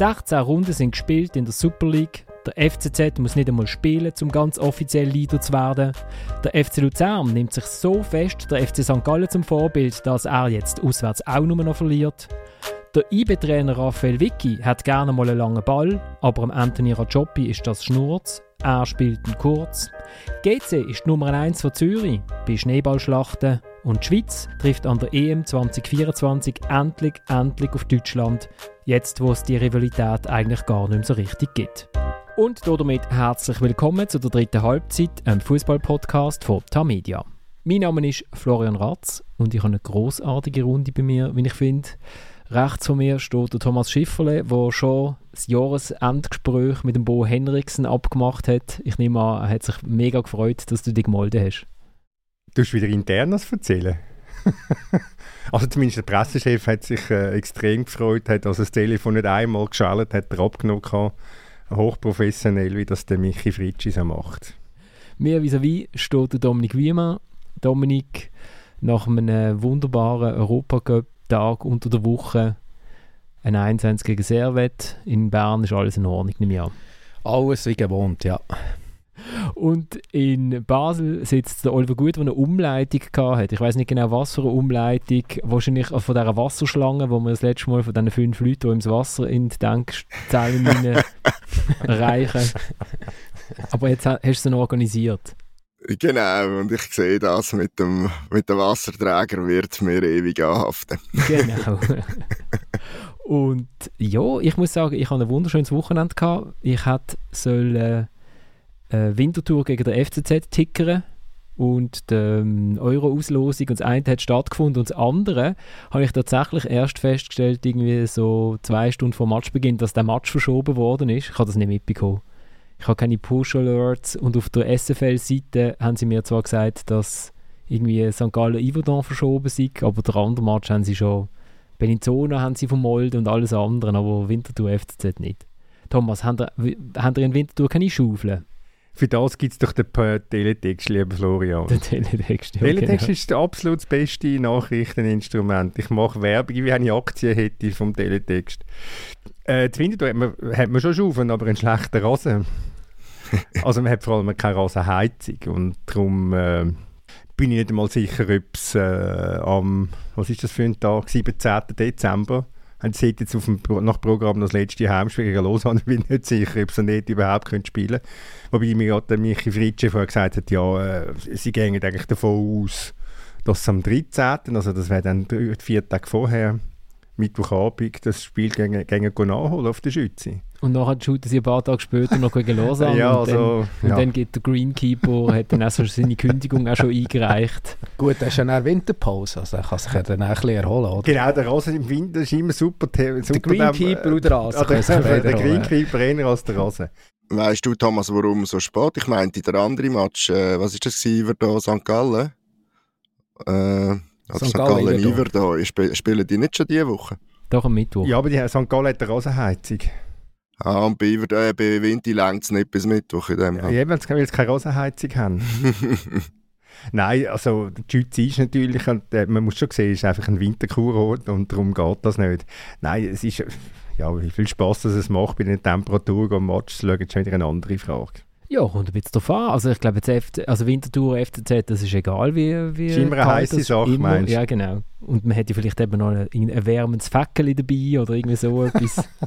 16 Runden sind gespielt in der Super League. Der FCZ muss nicht einmal spielen, um ganz offiziell Leader zu werden. Der FC Luzern nimmt sich so fest der FC St. Gallen zum Vorbild, dass er jetzt auswärts auch nur noch verliert. Der IB-Trainer Raphael Vicky hat gerne mal einen langen Ball, aber am Anthony Rajopi ist das Schnurz. Er spielt ihn kurz. GC ist Nummer 1 von Zürich bei Schneeballschlachten und die Schweiz trifft an der EM 2024 endlich, endlich auf Deutschland, jetzt wo es die Rivalität eigentlich gar nicht mehr so richtig gibt. Und damit herzlich willkommen zu der dritten Halbzeit, einem Fußball-Podcast von Tamedia. Mein Name ist Florian Ratz und ich habe eine großartige Runde bei mir, wie ich finde. Rechts von mir steht der Thomas Schifferle, der schon das Jahresendgespräch mit dem Bo Henriksen abgemacht hat. Ich nehme an, er hat sich mega gefreut, dass du dich gemeldet hast. Du hast wieder internes erzählen. also zumindest der Pressechef hat sich äh, extrem gefreut, hat also das Telefon nicht einmal geschaltet, hat er abgenommen, hochprofessionell, wie das der Michi Fritschi so macht. Mir vis-à-vis steht der Dominik Wiemer. Dominik, nach einem wunderbaren Europacup-Tag unter der Woche, ein 1-1 gegen Servet. In Bern ist alles in Ordnung, nehme ich an. Alles wie gewohnt, ja. Und in Basel sitzt der Oliver Gut, der eine Umleitung hatte. Ich weiß nicht genau, was für eine Umleitung. Wahrscheinlich von dieser Wasserschlange, wo wir das letzte Mal von diesen fünf Leuten, die ins Wasser in die Denkzellen reichen. Aber jetzt hast du sie noch organisiert. Genau, und ich sehe das mit dem, mit dem Wasserträger wird mir ewig anhaften. genau. und ja, ich muss sagen, ich hatte ein wunderschönes Wochenende. Gehabt. Ich hätte sollen äh, Wintertour gegen den FCZ tickern und die ähm, Euro-Auslosung und das eine hat stattgefunden und das andere habe ich tatsächlich erst festgestellt, irgendwie so zwei Stunden vor Matchbeginn, dass der Match verschoben worden ist. Ich habe das nicht mitbekommen. Ich habe keine Push-Alerts und auf der SFL-Seite haben sie mir zwar gesagt, dass irgendwie St. Gallen Iverdon verschoben sei, aber der andere Match haben sie schon Bellinzona haben sie vom Molde und alles andere, aber Winterthur FCZ nicht. Thomas, haben ihr, ihr in Winterthur keine Schaufeln? Für das gibt es doch den Teletext, lieber Florian. Der Teletext, ja, Teletext genau. ist das absolut beste Nachrichteninstrument. Ich mache Werbung, wie wenn ich Aktien hätte vom Teletext. Äh, Winterthur hat man, hat man schon Schaufeln, aber einen schlechten Rasen. also man hat vor allem keine Rasenheizung und darum äh, bin ich nicht einmal sicher, ob es äh, am, was ist das für ein Tag, 17. Dezember, haben sie jetzt auf dem, nach Programm das letzte Heimspiel gegen Lausanne, ich bin nicht sicher, ob sie nicht überhaupt können spielen können. Wobei mir gerade Michi Fritsche vorher gesagt hat, ja, äh, sie gehen eigentlich davon aus, dass es am 13., also das wäre dann vier Tage vorher, Mittwochabend, das Spiel gegen, gegen nachholen auf der Schütze. Und nachher shooten sie ein paar Tage später noch gegen Lausanne. ja, und, dann, also, und dann geht der Greenkeeper, hat dann auch so seine Kündigung auch schon eingereicht. Gut, das ist ja eine Winterpause, also er kann sich ja dann auch ein bisschen erholen, oder? Genau, der Rasen im Winter ist immer super. super der Greenkeeper oder der Rasen. der, der Greenkeeper eher als der Rasen. Weißt du, Thomas, warum so spät? Ich meinte, der andere Match, äh, was ist das gewesen, da St. Gallen? Äh, St. St. Gallen, Iverdon. Spielen die nicht schon diese Woche? Doch am Mittwoch. Ja, aber die St. Gallen hat eine Rasenheizung. Ah, und bei, äh, bei Winti längt es nicht bis Mittwoch in dem Ja, ja weil sie keine Rosenheizung haben. Nein, also die Schweiz ist natürlich, äh, man muss schon sehen, es ist einfach ein Winterkurort und darum geht das nicht. Nein, es ist, ja, wie viel Spaß dass es macht bei den Temperaturen am Match, das ist schon wieder eine andere Frage. Ja, kommt ein bisschen drauf an. Also ich glaube, jetzt also Winterthur, FCZ, das ist egal, wie, wie ist immer eine heiße Sache, immer, meinst du? Ja, genau. Und man hätte vielleicht eben noch ein, ein wärmendes Fäckchen dabei oder irgendwie so etwas.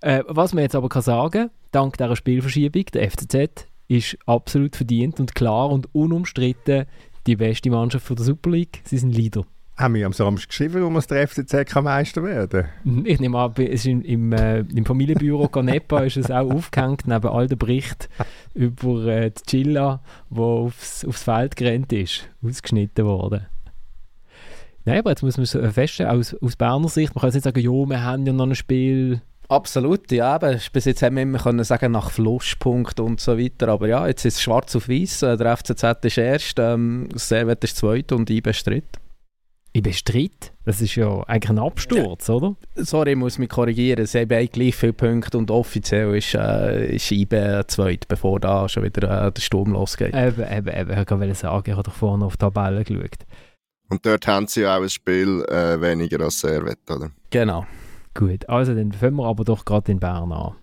Äh, was man jetzt aber kann sagen, dank dieser Spielverschiebung, der FCZ ist absolut verdient und klar und unumstritten die beste Mannschaft von der Super League. Sie sind Leader. Haben wir am Samstag geschrieben, wo man der FCZ kann Meister werden Ich nehme an, es ist im, im, äh, im Familienbüro Canepa ist es auch aufgehängt, neben all den Berichten über äh, die Chilla, die aufs, aufs Feld gerannt ist, ausgeschnitten worden. Nein, aber jetzt muss man feststellen, aus, aus Berner Sicht, man kann jetzt nicht sagen, ja, wir haben ja noch ein Spiel Absolut, ja. Eben. Bis jetzt haben wir immer können sagen, nach Flusspunkt und so weiter. Aber ja, jetzt ist es schwarz auf weiß. Äh, der FCZ ist erst, ähm, Servet ist zweit und ich bestritt. Ich bestritt? Das ist ja eigentlich ein Absturz, ja. oder? Sorry, ich muss mich korrigieren. Sie haben gleich viele Punkte und offiziell ist, äh, ist zweit, bevor da schon wieder äh, der Sturm losgeht. Eben, eben, eben. Ich wollte sagen, ich habe doch vorne auf die Tabelle geschaut. Und dort haben sie auch ein Spiel äh, weniger als Servet, oder? Genau. Gut, also dann fangen wir aber doch gerade in Bern an.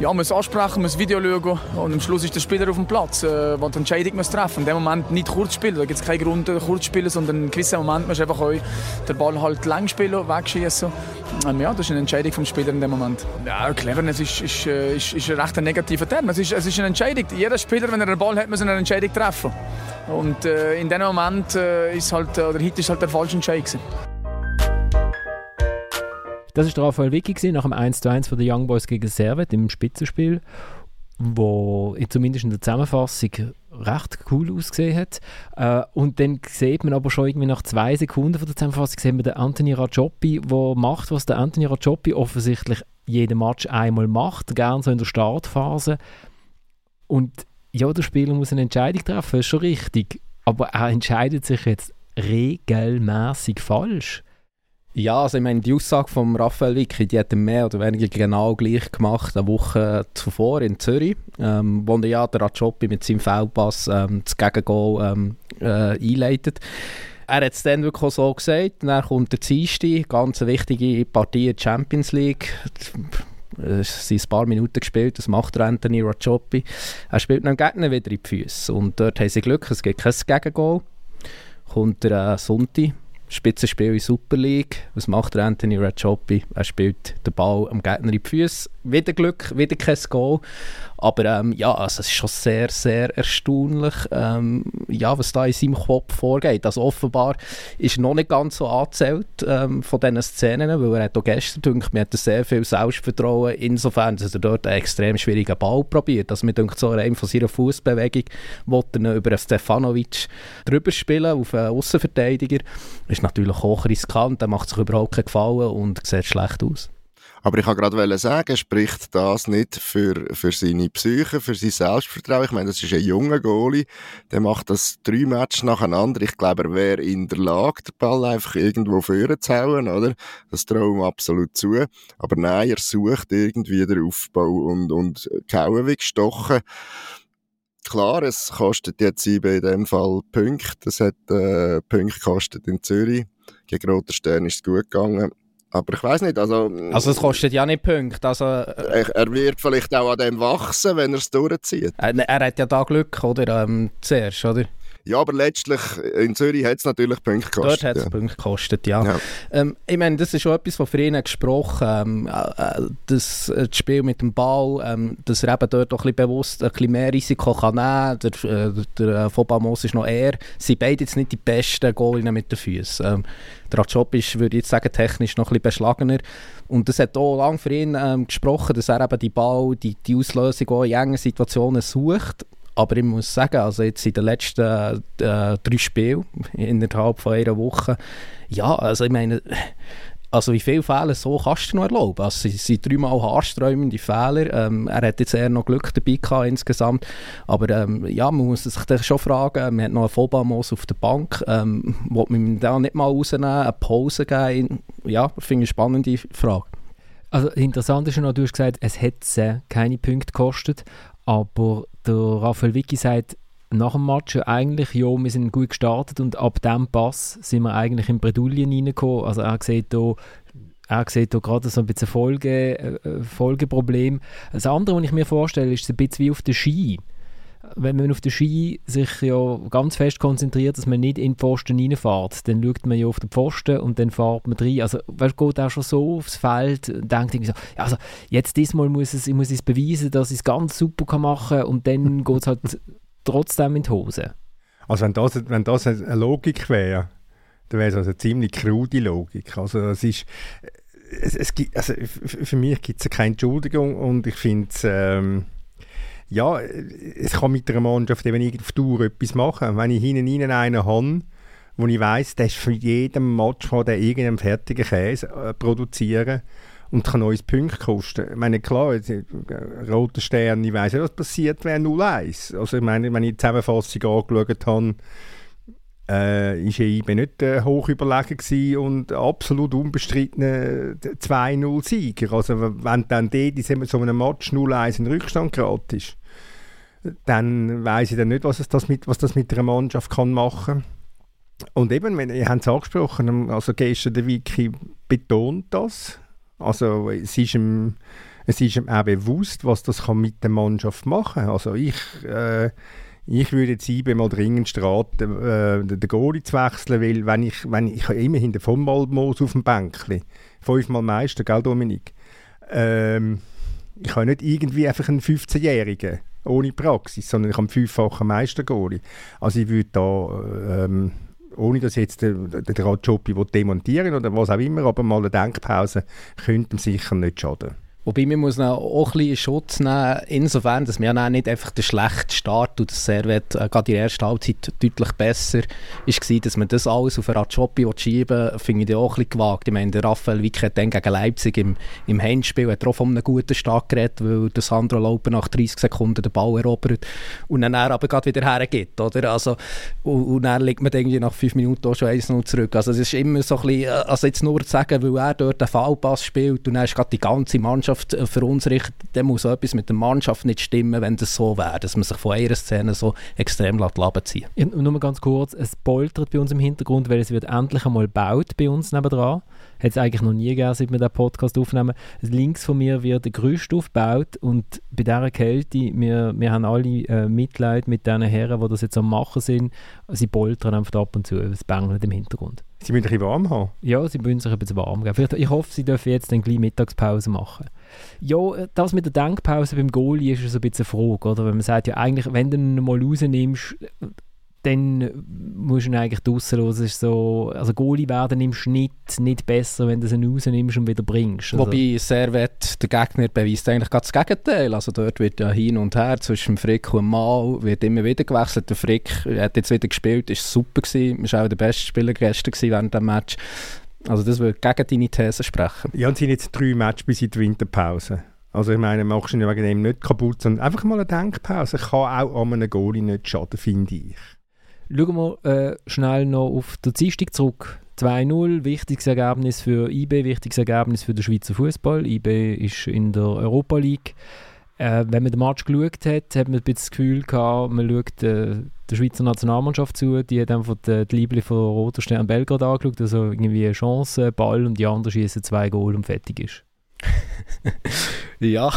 Ja, muss ansprechen, muss Video schauen und am Schluss ist der Spieler auf dem Platz, äh, der die Entscheidung muss treffen. In dem Moment nicht kurz spielen, da gibt es keinen Grund äh, kurz spielen, sondern in gewissen Moment muss einfach auch den Ball halt lang spielen, wegschießen. Ähm, ja, das ist eine Entscheidung vom Spieler in dem Moment. Ja, Cleverness ist, ist, äh, ist, ist ein recht negativer Term. Es ist, es ist eine Entscheidung. Jeder Spieler, wenn er den Ball hat, muss eine Entscheidung treffen. Und äh, in dem Moment äh, ist halt, oder heute ist halt der falsche Entscheid gewesen. Das war Raphael Vicky nach dem 1:1 von den Young Boys gegen Servet im Spitzenspiel, wo zumindest in der Zusammenfassung recht cool ausgesehen hat. Äh, und dann sieht man aber schon irgendwie nach zwei Sekunden von der Zusammenfassung sehen wir den Anthony Rajopi, der macht, was der Anthony Rajopi offensichtlich jeden Match einmal macht, gern so in der Startphase. Und ja, der Spieler muss eine Entscheidung treffen, ist schon richtig. Aber er entscheidet sich jetzt regelmäßig falsch. Ja, also ich meine, die Aussage von Raphael Vicky, die hat er mehr oder weniger genau gleich gemacht, eine Woche zuvor in Zürich, ähm, wo er ja der Rajopi mit seinem Feldpass ähm, das Gegengol ähm, äh, einleitet. Er hat es dann wirklich so gesagt, dann kommt der Dienstag, ganz wichtige Partie der Champions League, es sind ein paar Minuten gespielt, das macht Anthony Rajopi. Er spielt dann Gegner wieder in die Füße und dort haben sie Glück, es gibt kein Gegengol. Kommt der äh, Sonntag, Spitzenspiel in Super League. Was macht der Anthony Rajopi? Er spielt den Ball am Gegner in die Füße. Wieder Glück, wieder kein Goal. Aber ähm, ja, also es ist schon sehr, sehr erstaunlich, ähm, ja, was da in seinem Kopf vorgeht. Also offenbar ist noch nicht ganz so angezählt ähm, von diesen Szenen, weil er hat auch gestern gedacht, mir hat sehr viel Selbstvertrauen, insofern, dass er dort einen extrem schwierigen Ball probiert. Also mir denkt so rein von seiner Fußbewegung, wollte er über Stefanovic drüber spielen, auf einen Außenverteidiger. Ist natürlich hoch riskant, er macht sich überhaupt keinen Gefallen und sieht schlecht aus. Aber ich wollte gerade sagen, spricht das nicht für, für seine Psyche, für sein Selbstvertrauen? Ich meine, das ist ein junger Goalie, der macht das drei Matches nacheinander. Ich glaube, er wäre in der Lage, den Ball einfach irgendwo vorne zu hauen, oder? Das traue ihm absolut zu. Aber nein, er sucht irgendwie den Aufbau und, und kauen wie gestochen. Klar, es kostet jetzt IB in dem Fall Punkte. Es hat äh, Punkte gekostet in Zürich. Gegen Roter Stern ist es gut gegangen. Aber ich weiß nicht, also... Also es kostet ja nicht Punkte, also... Äh, er wird vielleicht auch an dem wachsen, wenn er es durchzieht. Er, er, hat ja da Glück, oder? Ähm, zuerst, oder? Ja, aber letztlich, in Zürich hat es natürlich Punkte gekostet. Dort hat es ja. Punkte gekostet, ja. ja. Ähm, ich meine, das ist schon etwas, was für ihn gesprochen ähm, äh, das, äh, das Spiel mit dem Ball, ähm, dass er eben dort auch ein bisschen bewusst ein bisschen mehr Risiko kann nehmen kann. Der, äh, der äh, Fobamos ist noch eher, sie beide jetzt nicht die besten Goalinnen mit den Füßen. Ähm, der Job ist, würde ich jetzt sagen, technisch noch ein bisschen beschlagener. Und das hat auch lange für ihn ähm, gesprochen, dass er eben die Ball, die, die Auslösung auch in engen Situationen sucht aber ich muss sagen, also jetzt in den letzten äh, drei Spielen, innerhalb von einer Woche, ja, also ich meine, also wie viele Fehler so kannst du noch erlauben? Also es sind dreimal haarsträubende Fehler. Ähm, er hat jetzt eher noch Glück dabei gehabt insgesamt. Aber ähm, ja, man muss sich dann schon fragen, man hat noch einen Vollballmos auf der Bank, ähm, wollte man ihn da nicht mal rausnehmen, eine Pause geben? Ja, finde ich eine spannende Frage. Also interessant ist ja noch, du hast gesagt, es hätte keine Punkte gekostet, aber der Raphael Vicky sagt nach dem Match eigentlich, ja, wir sind gut gestartet und ab dem Pass sind wir eigentlich in Bredouillen reingekommen. Also er sieht hier er sieht hier gerade so ein bisschen Folge, äh, Folgeproblem. Das andere, was ich mir vorstelle, ist ein bisschen wie auf der Ski wenn man auf der Ski sich ja ganz fest konzentriert, dass man nicht in den Pfosten reinfährt, dann schaut man ja auf den Pfosten und dann fährt man rein. Also, weißt, geht auch schon so aufs Feld und denkt irgendwie so, ja, also, jetzt diesmal muss es, ich muss es beweisen, dass ich es ganz super machen kann und dann geht es halt trotzdem in die Hose. Also, wenn das, wenn das eine Logik wäre, dann wäre es also eine ziemlich krude Logik. Also, es ist, es, es gibt, also, für mich gibt es keine Entschuldigung und ich finde es, ähm, ja, es kann mit einer Mannschaft eben auf Tour etwas machen. Wenn ich hinten rein einen habe, wo ich weiss, der ist für jeden Match kann der irgendeinen fertigen Käse äh, produzieren und kann uns Punkte kosten. Ich meine, klar, äh, roter Stern, ich weiss nicht, was passiert wäre 0-1. Also ich meine, wenn ich die Zusammenfassung angeschaut habe, äh, ist EIB nicht äh, hoch überlegen und absolut unbestritten 2-0-Sieger. Also wenn dann dort in so einem Match 0-1 in Rückstand gerät ist, dann weiß ich dann nicht, was, das mit, was das mit einer Mannschaft kann machen und eben, wenn, ihr habt es angesprochen, also gestern der Wiki betont das. Also es ist ihm, es ist ihm auch bewusst, was das kann mit der Mannschaft machen kann. Also ich, äh, ich würde jetzt IBE mal dringend raten, äh, den Goalie zu wechseln, weil wenn ich, wenn ich, immerhin den von Malmos auf dem Bänkchen, fünfmal Meister, gell Dominik? Ähm, ich habe nicht irgendwie einfach einen 15-Jährigen ohne Praxis, sondern ich habe fünffachen Meistergoalie. Also ich würde da, ähm, ohne dass jetzt der, der, der Rajopi demontieren oder was auch immer, aber mal eine Denkpause könnte ihm sicher nicht schaden. Wobei man muss auch ein bisschen Schutz nehmen, insofern, dass wir nicht einfach den schlechten Start und das Servet äh, gerade in der ersten Halbzeit deutlich besser war, dass man das alles auf Rajopi schieben finde ich auch ein bisschen gewagt. Ich meine, der Raphael Wick hat dann gegen Leipzig im, im Handspiel hat auch von einem guten Start geredet, weil der Sandro Laupen nach 30 Sekunden den Ball erobert und dann er aber gerade wieder hergeht, oder? Also, und, und dann liegt man irgendwie nach 5 Minuten auch schon 1-0 zurück. Also es ist immer so ein bisschen, äh, also jetzt nur zu sagen, weil er dort den Fallpass spielt und dann ist gerade die ganze Mannschaft Mannschaft äh, verunsichert, dann muss auch etwas mit der Mannschaft nicht stimmen, wenn das so wäre, dass man sich von einer Szene so extrem ziehen ja, Nur mal ganz kurz, es poltert bei uns im Hintergrund, weil es wird endlich einmal gebaut bei uns nebenan. Hat es eigentlich noch nie gegeben, seit wir den Podcast aufnehmen. Links von mir wird ein Gerüst aufgebaut und bei dieser Kälte, wir, wir haben alle äh, Mitleid mit diesen Herren, die das jetzt am machen sind. Sie poltern einfach ab und zu, es bängelt im Hintergrund. Sie müssen ein bisschen warm haben? Ja, sie müssen sich ein bisschen warm geben. Vielleicht, ich hoffe, sie dürfen jetzt dann gleich Mittagspause machen. Ja, das mit der Denkpause beim Goalie ist so ein bisschen eine Frage, oder? Wenn man sagt, ja eigentlich, wenn du ihn mal rausnimmst, dann musst du ihn eigentlich draussen lassen. ist so, also Goalie werden im Schnitt nicht besser, wenn du ihn rausnimmst und wieder bringst. Also. Wobei Servet, der Gegner, beweist eigentlich gerade das Gegenteil. Also dort wird ja hin und her zwischen Frick und Mal wird immer wieder gewechselt. Der Frick hat jetzt wieder gespielt, ist super gewesen, ist auch der beste Spieler gestern während dem Match. Also das würde gegen deine These sprechen. Ja, und es sind jetzt drei Matches bis in die Winterpause. Also ich meine, machst du ihn wegen dem nicht kaputt, sondern einfach mal eine Denkpause. Kann auch an einem Goalie nicht schaden, finde ich. Schauen wir äh, schnell noch auf die Dienstag zurück. 2-0, wichtiges Ergebnis für IB, wichtiges Ergebnis für den Schweizer Fußball. IB ist in der Europa League. Äh, wenn man den Match geschaut hat, hat man ein bisschen das Gefühl gehabt, man schaut äh, der Schweizer Nationalmannschaft zu. Die hat einfach die, die Liebling von Roter Stern Belgrad angeschaut. Also irgendwie eine Chance, Ball und die anderen schießen zwei Goal und fertig ist. ja,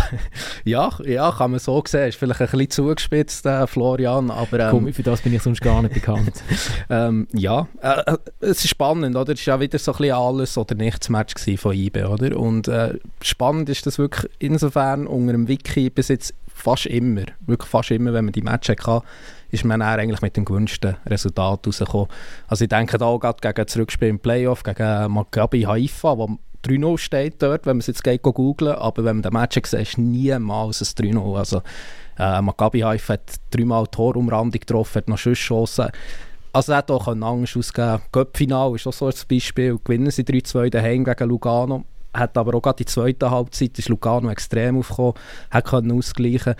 ja, ja, kann man so sehen. Ist vielleicht ein bisschen zugespitzt, äh, Florian, aber... Ähm, Komm, für das bin ich sonst gar nicht bekannt. ähm, ja, äh, äh, es ist spannend, oder? Es war ja wieder so ein bisschen alles oder nichts Match von IBE, oder? Und äh, spannend ist das wirklich insofern unter dem Wiki bis jetzt fast immer, wirklich fast immer, wenn man die Matches hatte, ist man eigentlich mit dem gewünschten Resultat rausgekommen. Also ich denke da auch gerade gegen das Rückspiel im Playoff, gegen Maccabi Haifa, wo 3-0 steht dort, wenn man es jetzt geht googeln, aber wenn man den Match sieht, ist niemals ein 3-0. Also äh, Maccabi Haifa hat dreimal Torumrandung getroffen, hat noch Schusschancen. Also er hat auch Angst ausgeben. Göppfinal ist auch so ein Beispiel. Gewinnen sie 3-2 daheim gegen Lugano. Hat aber auch gerade die zweite Halbzeit ist Lugano extrem aufgekommen, hat können ausgleichen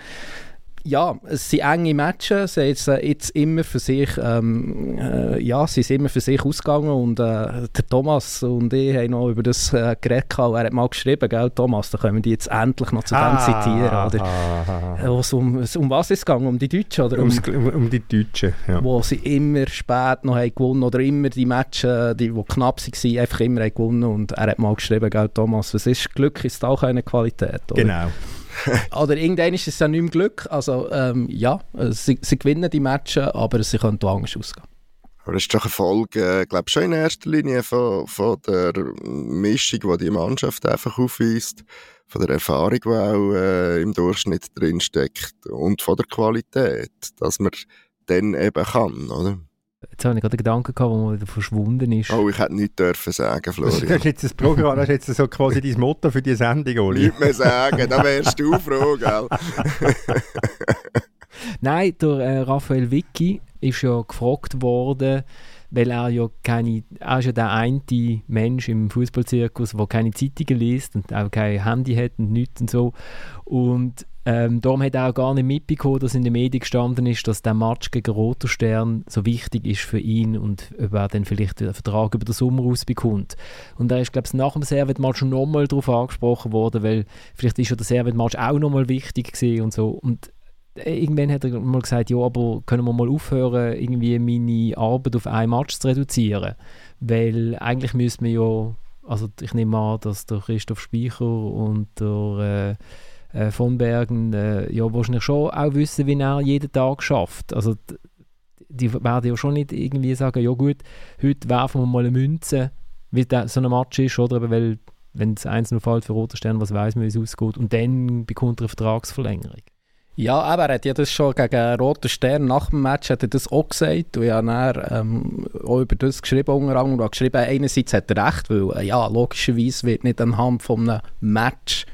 ja, es sind enge Matches. Sie sind jetzt immer für sich, ähm, äh, ja, sie sind immer für sich ausgegangen und äh, der Thomas und ich haben noch über das äh, geredet. Er hat mal geschrieben, gell, Thomas, da können wir die jetzt endlich noch zu dem ah, zitieren. Oder? Ah, ah, um, um was ist es gegangen? Um die Deutschen? Oder um, um, um die Deutschen, ja. Wo sie immer spät noch haben gewonnen oder immer die Matches, die, die knapp waren, einfach immer haben gewonnen. Und er hat mal geschrieben, gell, Thomas, was ist Glück, ist auch eine Qualität. Oder? Genau. Oder irgendwann ist es ja nicht mehr Glück. Also ähm, ja, sie, sie, gewinnen die Matches, aber sie können anders ausgehen. Aber das ist doch eine Folge, äh, glaube schon in erster Linie von, von der Mischung, die die Mannschaft einfach aufweist, von der Erfahrung, die auch äh, im Durchschnitt drinsteckt und von der Qualität, dass man dann eben kann, oder? Jetzt habe ich gerade einen Gedanken gehabt, wo man wieder verschwunden ist. Oh, ich hätte nichts dürfen sagen, Florian. Das ist jetzt das Programm, das ist jetzt so quasi dein Motto für die Sendung, Oli. Nicht mehr sagen, dann wärst du froh, gell? Nein, der äh, Raphael Vicky ist ja gefragt worden, weil er ja keine, er ist ja der einzige Mensch im Fußballzirkus, der keine Zeitungen liest und auch kein Handy hat und nichts und so. Und ähm, darum hat er auch gar nicht mitbekommen, dass in den Medien gestanden ist, dass der Match gegen Roter Stern so wichtig ist für ihn und ob er dann vielleicht den Vertrag über den Sommer ausbekommt. Und da ist, glaube ich, nach dem Servet-Match nochmal darauf angesprochen worden, weil vielleicht ist ja der Servet-Match auch nochmal wichtig gewesen und so. Und irgendwann hat er mal gesagt, ja, aber können wir mal aufhören, irgendwie meine Arbeit auf ein Match zu reduzieren? Weil eigentlich müsste man ja, also ich nehme an, dass der Christoph Speicher und der äh, äh, von Bergen äh, ja wahrscheinlich schon auch wissen, wie er jeden Tag schafft. Also die werden ja schon nicht irgendwie sagen, ja gut, heute werfen wir mal eine Münze, wie so ein Match ist, oder? Weil wenn es nur fällt für Roter Stern, was weiß man, wie es ausgeht. Und dann bekommt er eine Vertragsverlängerung. Ja, aber er hat ja das schon gegen Roter Stern nach dem Match hat er das auch gesagt und habe dann, ähm, auch über das geschrieben unter anderem und geschrieben, einerseits hat er recht, weil äh, ja, logischerweise wird nicht anhand von einem Match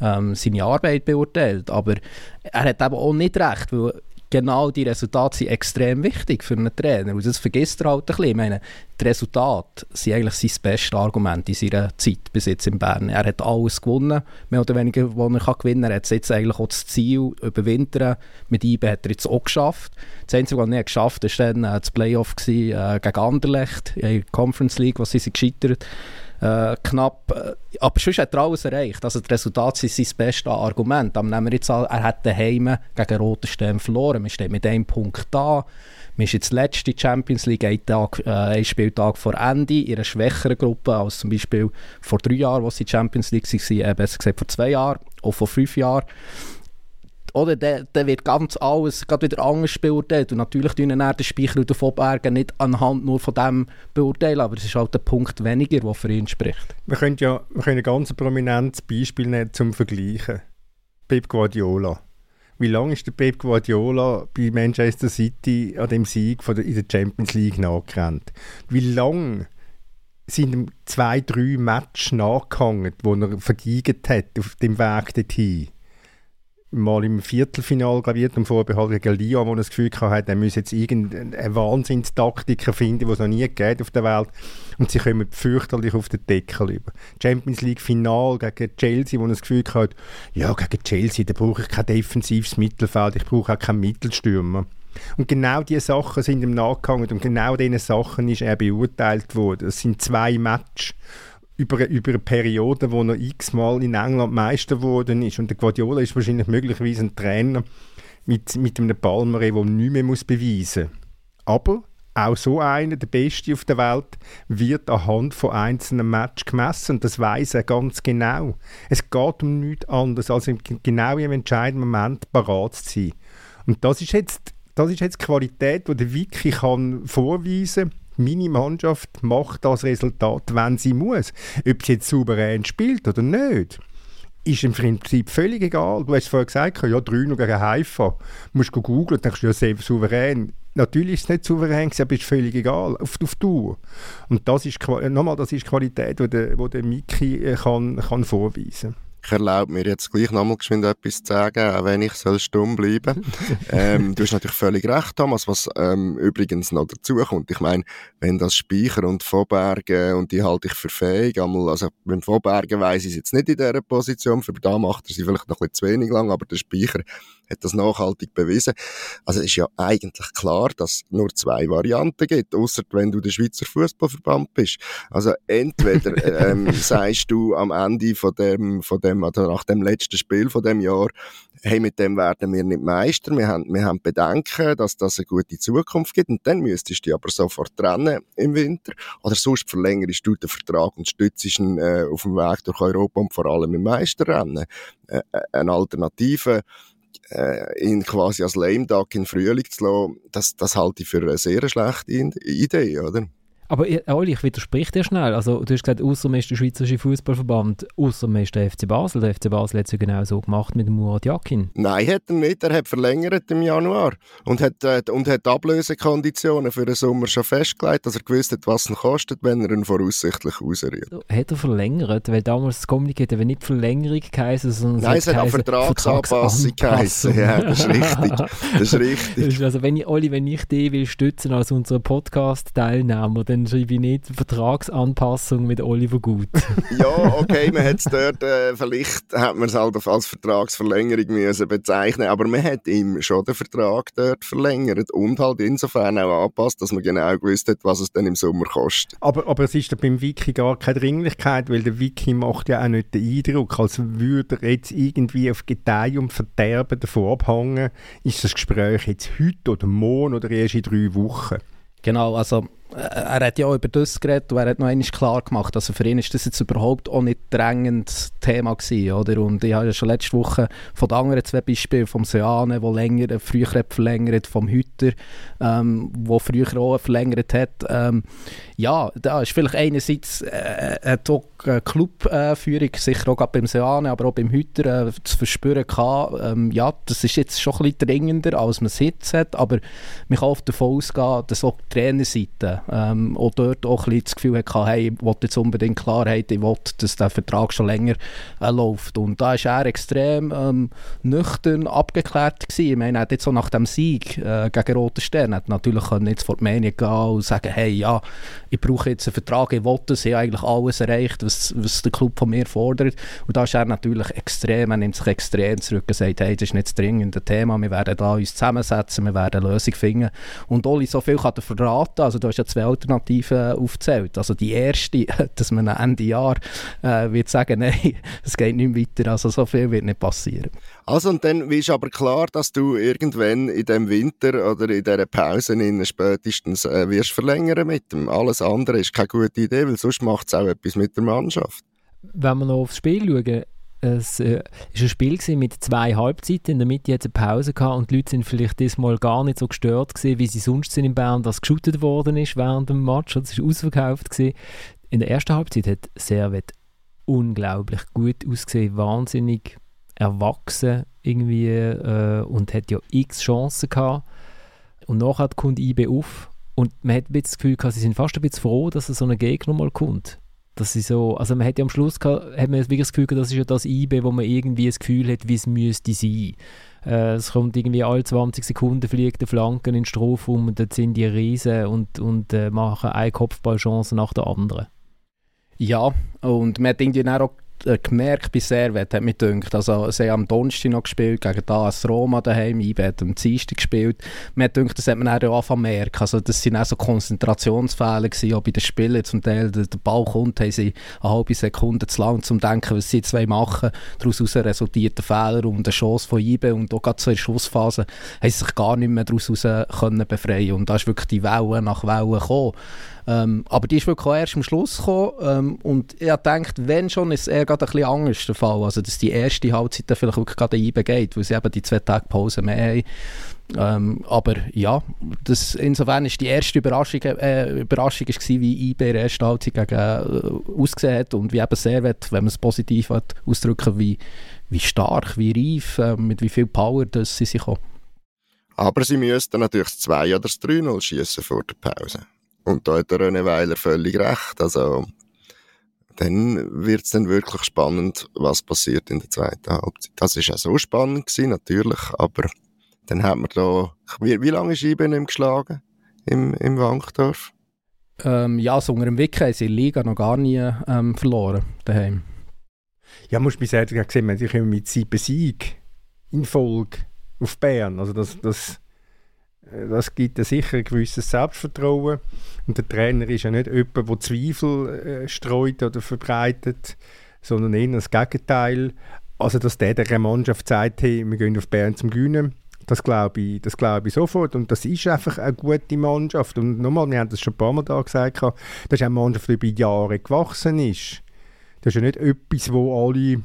ähm, seine Arbeit beurteilt, aber er hat eben auch nicht recht, weil genau die Resultate sind extrem wichtig für einen Trainer. Und das vergisst er halt ein bisschen. Ich meine, die Resultate sind eigentlich sein bestes Argument in seiner Zeit bis jetzt in Bern. Er hat alles gewonnen, mehr oder weniger, was er gewinnen kann. Er hat jetzt eigentlich auch das Ziel überwintern. Mit IBE hat er jetzt auch geschafft. Das Einzige, was er nicht geschafft hat, war dann äh, das Playoff gewesen, äh, gegen Anderlecht in der Conference League, was sie sind gescheitert äh, knapp. Äh, aber sonst hat er alles erreicht. Also das Resultat ist sein bestes Argument. Aber nehmen wir jetzt an, er hat daheim gegen Roten Stern verloren. Man steht mit einem Punkt da. Man ist jetzt letzte Champions League, ein, Tag, äh, ein Spieltag vor Ende, in einer schwächeren Gruppe als zum Beispiel vor drei Jahren, wo sie Champions League waren, äh, besser gesagt vor zwei Jahren, auch vor fünf Jahren oder, der, der wird ganz alles gerade wieder anders beurteilt. Und natürlich tun dann den Speicher und den nicht anhand nur von dem beurteilen, aber es ist halt der Punkt weniger, der für ihn spricht. Wir können ja wir können ein ganz prominentes Beispiel nehmen zum Vergleichen. Pep Guardiola. Wie lange ist der Pep Guardiola bei Manchester City an dem Sieg von der, in der Champions League nachgerannt? Wie lange sind zwei, drei Matches nachgehangen, wo er vergeigt hat auf dem Weg dorthin? Mal im Viertelfinal, ich, im Vorbehalt gegen Lyon, wo er das Gefühl hatte, er müsse jetzt irgendeine Wahnsinnstaktiker finden, die es noch nie gibt auf der Welt. Und sie kommen fürchterlich auf den Deckel über. Champions League Final gegen Chelsea, wo er das Gefühl hatte, ja, gegen Chelsea, da brauche ich kein defensives Mittelfeld, ich brauche auch keinen Mittelstürmer. Und genau diese Sachen sind ihm nachgegangen und genau diese Sachen ist er beurteilt worden. Es sind zwei Matches über, über eine Periode, wo er x-mal in England Meister geworden ist. Und der Guardiola ist wahrscheinlich möglicherweise ein Trainer mit, mit einem Palmere, der nichts mehr muss beweisen muss. Aber auch so einer, der Beste auf der Welt, wird anhand von einzelnen Matches gemessen. Und das weiß er ganz genau. Es geht um nichts anderes, als genau im entscheidenden Moment parat zu sein. Und das ist jetzt, das ist jetzt die Qualität, die der Wiki kann vorweisen kann meine Mannschaft macht das Resultat, wenn sie muss. Ob sie jetzt souverän spielt oder nicht, ist im Prinzip völlig egal. Du hast vorher gesagt, ja, 3 gegen Haifa. Du musst googeln, denkst du, ja, sehr souverän. Natürlich ist es nicht souverän, aber es ist völlig egal, auf, auf Tour. Und das ist, nochmal, das ist Qualität, die der, die der Miki äh, kann, kann vorweisen kann. Ich erlaube mir jetzt gleich nochmal geschwind etwas zu sagen, auch wenn ich soll stumm bleiben ähm, Du hast natürlich völlig recht, Thomas, was ähm, übrigens noch dazu kommt. Ich meine, wenn das Speicher und Vorbergen, und die halte ich für fähig, einmal, also beim Vorbergen weiss ich es jetzt nicht in dieser Position, für da macht er sie vielleicht noch ein bisschen zu wenig lang, aber der Speicher hat das nachhaltig bewiesen. Also es ist ja eigentlich klar, dass es nur zwei Varianten gibt, außer wenn du der Schweizer Fußballverband bist. Also entweder ähm, sagst du am Ende von dem, von dem, oder nach dem letzten Spiel von dem Jahr, hey, mit dem werden wir nicht Meister, wir haben, wir haben Bedenken, dass das eine gute Zukunft gibt und dann müsstest du dich aber sofort trennen im Winter oder sonst verlängerst du den Vertrag und stützt ihn äh, auf dem Weg durch Europa und vor allem im Meisterrennen. Äh eine Alternative äh, ihn quasi als Lame Duck in Frühling zu lassen, das, das halte ich für eine sehr schlechte Idee, oder? Aber Oli, ich widerspreche dir schnell. Also, du hast gesagt, außer ist der Schweizerische Fußballverband, außer ist der FC Basel. Der FC Basel hat es ja genau so gemacht mit Murat Yakin. Nein, hat er nicht. Er hat verlängert im Januar und hat, äh, und hat Ablösekonditionen für den Sommer schon festgelegt, dass er gewusst hat, was es kostet, wenn er ihn voraussichtlich ausriert. Also, hat er verlängert? Weil damals das Kommunikat aber nicht Verlängerung geheißen, sondern Nein, es hat auch Vertragsanpassung geheißen. Ja, das ist richtig. Das ist richtig. also, wenn ich, Oli, wenn ich dich will stützen als unser Podcast-Teilnehmer, dann schreibe ich nicht Vertragsanpassung mit Oliver Gut. ja, okay, man hat es dort, äh, vielleicht hat man es halt als Vertragsverlängerung müssen bezeichnen, aber man hat ihm schon den Vertrag dort verlängert und halt insofern auch angepasst, dass man genau gewusst hat, was es dann im Sommer kostet. Aber, aber es ist da beim Wiki gar keine Dringlichkeit, weil der Wiki macht ja auch nicht den Eindruck, als würde er jetzt irgendwie auf Gedeih und Verderben davon abhängen, ist das Gespräch jetzt heute oder morgen oder erst in drei Wochen. Genau, also er hat ja auch über das geredet und er hat noch einmal klar gemacht, also für ihn ist das jetzt überhaupt auch nicht drängend Thema gewesen, oder? Und ich habe ja schon letzte Woche von den anderen zwei Beispielen, vom Seane, der länger, äh, früher verlängert, vom Hütter, ähm, wo früher auch verlängert hat. Ähm, ja, da ist vielleicht einerseits äh, hat auch Clubführung, äh, sicher auch beim Seane, aber auch beim Hütter äh, zu verspüren gehabt, ähm, ja, das ist jetzt schon ein bisschen dringender, als man es jetzt hat, aber man kann davon ausgehen, dass auch die Trainerseite ähm, auch dort auch ein das Gefühl hatte, hey, ich will jetzt unbedingt Klarheit, ich will, dass der Vertrag schon länger äh, läuft. Und da war er extrem ähm, nüchtern abgeklärt gewesen. Ich meine, er hat jetzt so nach dem Sieg äh, gegen Rote Stern hat natürlich jetzt vor die Medien gehen und sagen, hey, ja, ich brauche jetzt einen Vertrag, ich will das, ich habe eigentlich alles erreicht, was, was der Club von mir fordert. Und da ist er natürlich extrem, er nimmt sich extrem zurück und sagt, hey, das ist nicht das dringende Thema, wir werden da uns zusammensetzen, wir werden eine Lösung finden. Und Oli, so viel kann er verraten, also du hast ja zwei Alternativen aufgezählt. Also die erste, dass man Ende Jahr äh, wird sagen, nein, es geht nicht weiter, also so viel wird nicht passieren. Also und dann ist aber klar, dass du irgendwann in dem Winter oder in dieser Pause in spätestens äh, wirst verlängern mit dem. Alles andere ist keine gute Idee, weil sonst macht es auch etwas mit der Mannschaft. Wenn wir noch aufs Spiel schauen, es äh, ein Spiel mit zwei Halbzeiten. In der Mitte es eine Pause gehabt und die Leute sind vielleicht diesmal gar nicht so gestört gewesen, wie sie sonst sind in Bern, dass geschootet worden ist während dem Match. Das war ausverkauft. Gewesen. In der ersten Halbzeit hat Servet unglaublich gut ausgesehen, wahnsinnig erwachsen irgendwie äh, und hat ja x Chancen gehabt. Und nachher kommt IB auf und man hat ein bisschen das Gefühl gehabt, sie sind fast ein bisschen froh, dass so ein Gegner mal kommt dass sie so, also man hat ja am Schluss gehabt, hat man wirklich das Gefühl, das ist ja das IB, wo man irgendwie das Gefühl hat, wie es müsste sein. Äh, es kommt irgendwie alle 20 Sekunden fliegt der Flanken in den Strafraum und dort sind die Riesen und, und äh, machen eine Kopfballchance nach der anderen. Ja, und man hat irgendwie auch äh, gemerkt bei Servet, hat mich gedacht. Also, sie haben am Donnerstag noch gespielt, gegen das Roma daheim, IB hat am Dienstag gespielt. Hat gedacht, das hat man auch anfangen merken. Also, das waren auch so Konzentrationsfehler gewesen, auch bei den Spielen. Zum Teil, der, der Ball kommt, haben sie eine halbe Sekunde zu lang zum Denken, was sie zwei machen. Daraus resultiert ein Fehler und eine Chance von IB und auch gerade so in der Schussphase haben sie sich gar nicht mehr daraus können befreien Und da ist wirklich die Welle nach Welle gekommen. Ähm, aber die ist wirklich erst am Schluss gekommen ähm, und ich gedacht, wenn schon, ist es eher gerade ein bisschen anders der Fall, also dass die erste Halbzeit vielleicht wirklich gerade eingeht, weil sie eben die zwei Tage Pause mehr haben. Ähm, aber ja, das, insofern ist die erste Überraschung, äh, Überraschung ist gewesen, wie IB in der ersten Halbzeit gegen, äh, ausgesehen hat und wie eben sehr, wird, wenn man es positiv hat, ausdrücken, wie, wie stark, wie reif, äh, mit wie viel Power das sie sich haben. Aber sie müssten natürlich das 2 oder das 3-0 schießen vor der Pause. Und da hat der René Weiler völlig recht. Also, dann wird es dann wirklich spannend, was passiert in der zweiten Halbzeit. Das ist auch so spannend gewesen, natürlich, aber dann hat man da, wie, wie lange ist nicht geschlagen im, im Wankdorf? Ähm, ja, so unter dem Wicken haben sie die Liga noch gar nie ähm, verloren, daheim. Ja, muss man sagen, gesehen, man sich mit sieben Siegen in Folge auf Bern, also das, das das gibt sicher ein gewisses Selbstvertrauen. Und der Trainer ist ja nicht jemand, der Zweifel äh, streut oder verbreitet, sondern eher das Gegenteil. Also, dass der der Mannschaft sagt, hey, wir gehen auf Bern zum Gewinnen, das glaube ich, das ich sofort. Und das ist einfach eine gute Mannschaft. Und nochmal, wir haben das schon ein paar Mal da gesagt, das ist eine Mannschaft, die über Jahre gewachsen ist. Das ist ja nicht etwas, wo alle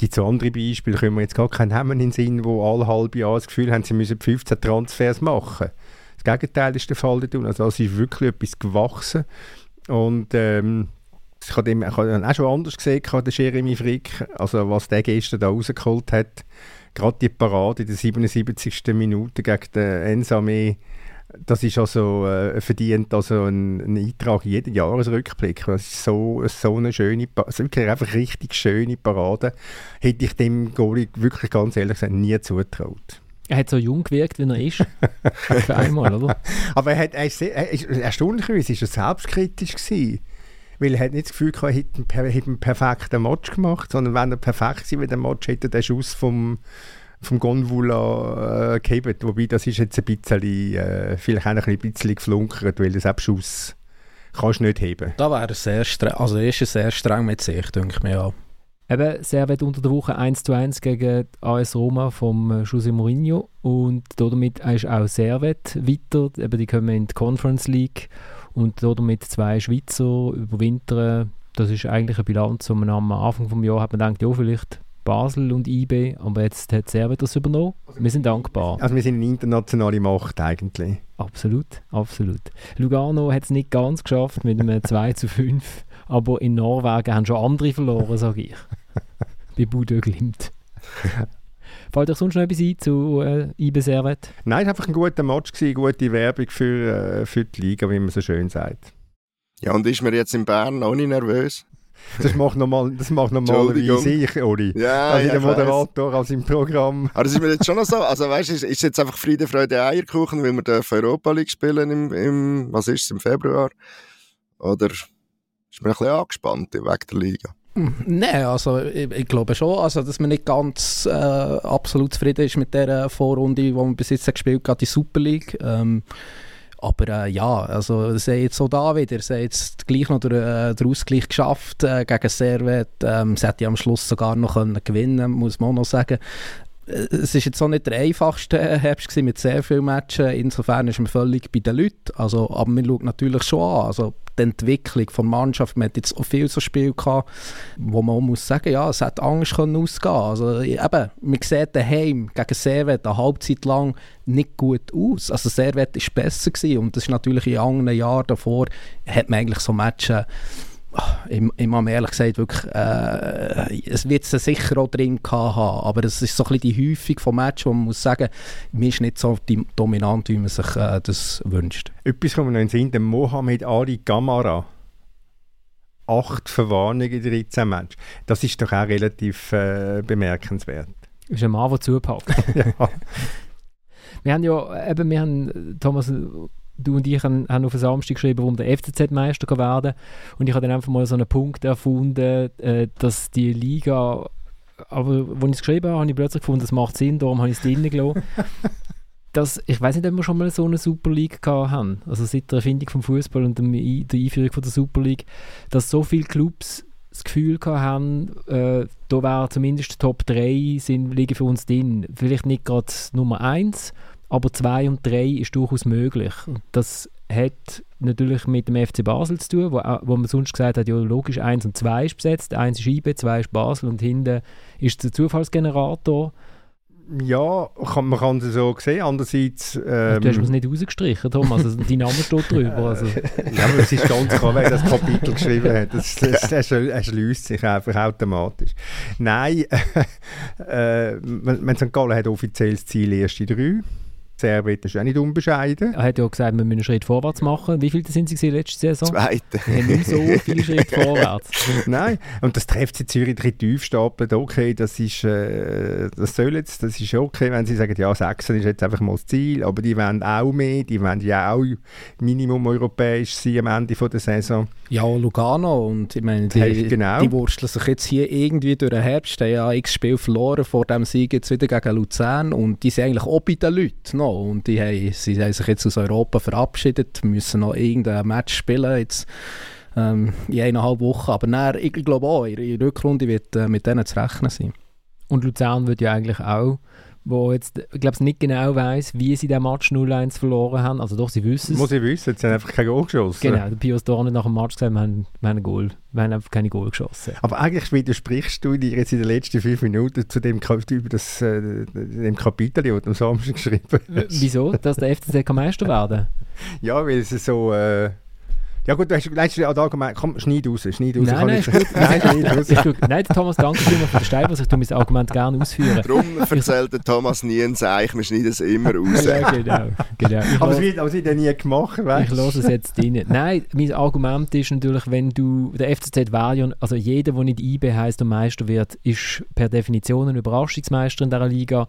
Gibt es andere Beispiele, können wir jetzt gar keinen Namen in den Sinn, wo alle halbe Jahr das Gefühl haben, sie müssen 15 Transfers machen. Das Gegenteil ist der Fall. Also es ist wirklich etwas gewachsen. Und ähm, ich habe, habe auch schon anders gesehen, der Jeremy Frick, also was der gestern da rausgeholt hat. Gerade die Parade in der 77. Minute gegen den Ensame das ist also äh, verdient also ein, ein Eintrag in jeden Jahresrückblick. Das ist so, so eine schöne, also wirklich einfach richtig schöne Parade. Hätte ich dem Goalie wirklich ganz ehrlich gesagt nie zutraut. Er hat so jung gewirkt, wie er ist. Für einmal, oder? Aber er hat er ist sehr, er ist, erstaunlicherweise ist er selbstkritisch gewesen. Weil er hat nicht das Gefühl gehabt, er hätte einen, hätte einen perfekten Match gemacht, sondern wenn er perfekt gewesen wäre, der Match, hätte er den Schuss vom, vom Gonvula äh, gehabt. Wobei, das ist jetzt ein bisschen, äh, vielleicht auch ein bisschen geflunkert, weil das Abschuss kannst du nicht heben. Da wäre er sehr streng, also ist er sehr streng mit sich, denke ich mir ja. Eben, Servet unter der Woche 1 zu 1 gegen AS Roma vom äh, José Mourinho und damit ist auch Servet weiter, eben die kommen in die Conference League und damit zwei Schweizer überwintern. Das ist eigentlich eine Bilanz, wo man am Anfang des Jahres hat man gedacht, ja vielleicht Basel und IB, aber jetzt hat Servet das übernommen. Wir sind dankbar. Also wir sind eine internationale Macht eigentlich. Absolut, absolut. Lugano hat es nicht ganz geschafft mit einem 2 zu 5, aber in Norwegen haben schon andere verloren, sage ich. Bei Budö Glimt. Fällt euch sonst noch etwas ein zu äh, IB Servet? Nein, es war einfach ein guter Match, gewesen, gute Werbung für, äh, für die Liga, wie man so schön sagt. Ja, und ist man jetzt in Bern auch nicht nervös? Das macht normal, das macht normalerweise ich, Uli. Ja, also ja, der. Moderator als im Programm. Aber das ist mir jetzt schon noch so. Also weißt du, ist, ist jetzt einfach Friede, Freude, Eierkuchen, weil wir dürfen Europa League spielen im, im was ist es, im Februar? Oder ist man ein bisschen angespannt wegen der Liga? Nein, also ich, ich glaube schon, also, dass man nicht ganz äh, absolut zufrieden ist mit der Vorrunde, die man bis jetzt hat gespielt hat, die Super League. Ähm, aber äh, ja, also sie jetzt so da wieder, sie jetzt gleich noch den, äh, den Ausgleich geschafft äh, gegen Servet. Ähm, sie hätte am Schluss sogar noch können gewinnen muss man auch noch sagen. Es ist jetzt auch nicht der einfachste Herbst mit sehr vielen Matches. Insofern ist man völlig bei den Leuten. Also, aber man schaut natürlich schon an. Also, die Entwicklung der Mannschaft. Man hat jetzt auch viel so Spiele gehabt, wo man auch muss sagen, ja, es hätte anders können ausgehen. Also, eben, man sieht daheim gegen Servet eine Halbzeit lang nicht gut aus. Also, Servet war besser gewesen. und das ist natürlich in anderen Jahren davor, hat man eigentlich so Matches ich, ich muss mir ehrlich gesagt wirklich, äh, es wird es sicher auch drin gehabt haben, aber es ist so ein bisschen die Häufung von Matches, wo man muss sagen, man ist nicht so dominant, wie man sich äh, das wünscht. Etwas kommt noch in den Sinn, der Mohamed Ali Gamara. Acht Verwarnungen in 13 Matches. Das ist doch auch relativ äh, bemerkenswert. Ist ein Mann, der zupackt. ja. Wir haben ja, eben, wir haben, Thomas, du und ich haben, haben auf den Samstag geschrieben, warum der FCZ Meister werden kann. Und ich habe dann einfach mal so einen Punkt erfunden, äh, dass die Liga, aber als ich es geschrieben habe, habe ich plötzlich gefunden, das macht Sinn, darum habe ich es drinnen gelassen. ich weiß nicht, ob wir schon mal so eine Super League gehabt haben, also seit der Erfindung vom Fußball und der Einführung von der Super League, dass so viele Clubs das Gefühl haben, äh, da wäre zumindest Top 3 sind, liegen für uns drin. Vielleicht nicht gerade Nummer 1, aber 2 und 3 ist durchaus möglich. Das hat natürlich mit dem FC Basel zu tun, wo, auch- wo man sonst gesagt hat, ja logisch, 1 und 2 ist besetzt, 1 ist IB, 2 ist Basel und hinten ist der Zufallsgenerator. ja, kann, man kann es so sehen. Andererseits... Ähm, du hast es nicht rausgestrichen, Thomas, also dein Name steht drüber. Also. Ja, aber es ist ganz klar, wer das Kapitel geschrieben hat. Das, das, das, er schließt sich einfach automatisch. Nein, äh, man, man St. Gallen hat offiziell das Ziel erste drei. Servet ist auch nicht unbescheiden. Er hat ja gesagt, wir müssen einen Schritt vorwärts machen. Wie viele sind sie letzte Saison? Zweite. Wir haben nicht so viele Schritte vorwärts. Nein, und das trifft sie Zürich drei tief stapelt, okay, das ist, äh, das soll jetzt, das ist okay, wenn sie sagen, ja, Sechsen ist jetzt einfach mal das Ziel, aber die wollen auch mehr, die wollen ja auch Minimum europäisch sein am Ende von der Saison. Ja, Lugano und ich meine, die, Hey, genau. die wursteln sich jetzt hier irgendwie durch den Herbst, die haben ja x Spiel verloren vor dem Sieg jetzt wieder gegen Luzern und die sind eigentlich auch bei den Leuten noch und die haben, sie haben sich jetzt aus Europa verabschiedet, müssen noch irgendein Match spielen jetzt ähm, in eineinhalb Wochen, aber dann, ich glaube auch, ihre ihre Rückrunde wird äh, mit denen zu rechnen sein. Und Luzern wird ja eigentlich auch, wo jetzt, ich glaube, nicht genau weiß, wie sie den Match 0-1 verloren haben. Also doch, sie wissen es. Muss ich wissen, sie haben einfach kein Goal geschossen. Genau, der Pius Dorn hat nach dem Match gesagt, wir haben, wir haben, Goal, wir haben einfach keine Goal geschossen. Aber eigentlich widersprichst du dir jetzt in den letzten fünf Minuten zu dem, über das, äh, dem Kapitel, das du am Samstag geschrieben hast. Wieso? Dass der FCZ kann Meister werden Ja, weil es so... Äh, ja gut, du hast letztes Jahr da gemeint, komm, schneid raus, schneid raus. Nein, nein, ich- ist gut. nein, schneid raus. Gut. Nein, Thomas, danke vielmals für den Stein, ich tu mein Argument gerne ausführen. Darum erzählt der Thomas nie ein Seich, wir schneiden es immer raus. Ja, genau. genau. Ich Aber es wird, aber es wird ja nie gemacht, weißt Ich lasse es jetzt drin. Nein, mein Argument ist natürlich, wenn du, der FCZ wäre ja, also jeder, der nicht IB heisst und Meister wird, ist per Definition ein Überraschungsmeister in dieser Liga.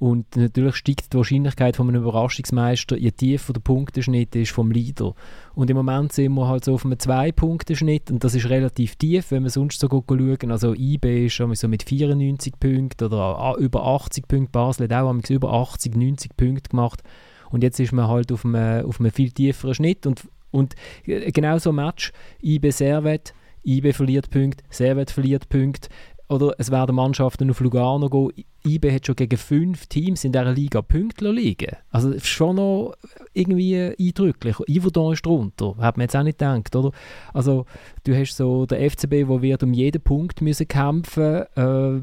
Und natürlich steigt die Wahrscheinlichkeit von einem Überraschungsmeister, je tiefer der Punkteschnitt ist vom Leader. Und im Moment sind wir halt so auf einem Zwei-Punkteschnitt und das ist relativ tief, wenn wir sonst so schauen. Also IB ist schon so mit 94 Punkten oder über 80 Punkten. Basel hat auch über 80, 90 Punkte gemacht. Und jetzt ist man halt auf einem, auf einem viel tieferen Schnitt. Und, und genau so ein Match, IB Servet, IB verliert Punkte, Servet verliert Punkte. Oder es werden Mannschaften auf Lugano gehen. IB hat schon gegen fünf Teams in dieser Liga Punkte liegen. Also schon noch irgendwie eindrücklich. Yverdon ist drunter, hat man jetzt auch nicht gedacht, oder? Also du hast so den FCB, wo wird um jeden Punkt müssen kämpfen, äh,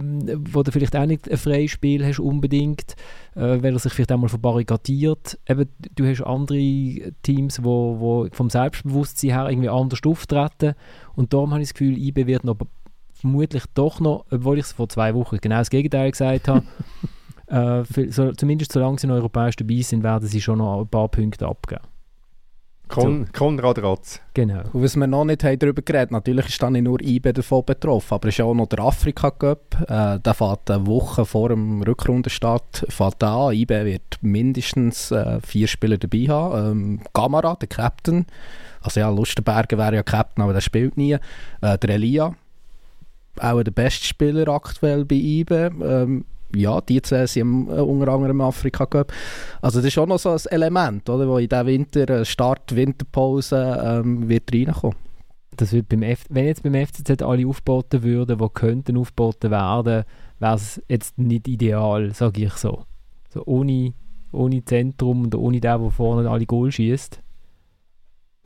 wo du vielleicht auch nicht ein freies Spiel hast unbedingt, äh, weil er sich vielleicht einmal verbarrikadiert. Eben, du hast andere Teams, wo, wo vom Selbstbewusstsein her irgendwie anders auftreten und darum habe ich das Gefühl, IB wird noch vermutlich doch noch, obwohl ich es vor zwei Wochen genau das Gegenteil gesagt habe, äh, für, so, zumindest solange sie in europäisch dabei sind, werden sie schon noch ein paar Punkte abgeben. Kon so. Konrad Ratz. Genau. Und was wir noch nicht haben darüber geredet natürlich ist dann nicht nur IBE davon betroffen, aber es ist auch noch der Afrika Cup. Äh, der fährt eine Woche vor dem Rückrundenstart fährt an. IBE wird mindestens äh, vier Spieler dabei haben. Ähm, Gamara, der Captain, also ja, Lustenberger wäre ja Captain, aber der spielt nie. Äh, der Elia, auch der beste Spieler aktuell bei IBE. Ähm, ja, die zwei sind äh, unter anderem im Afrika Cup. Also das ist auch noch so ein Element, oder, wo in diesem Winter, äh, Start Winterpause, ähm, wird reinkommen. Das wird beim F wenn jetzt beim FCZ alle aufgeboten würden, die könnten aufgeboten werden, wäre es jetzt nicht ideal, sage ich so. so ohne, ohne Zentrum und ohne der, der vorne alle Goal schießt.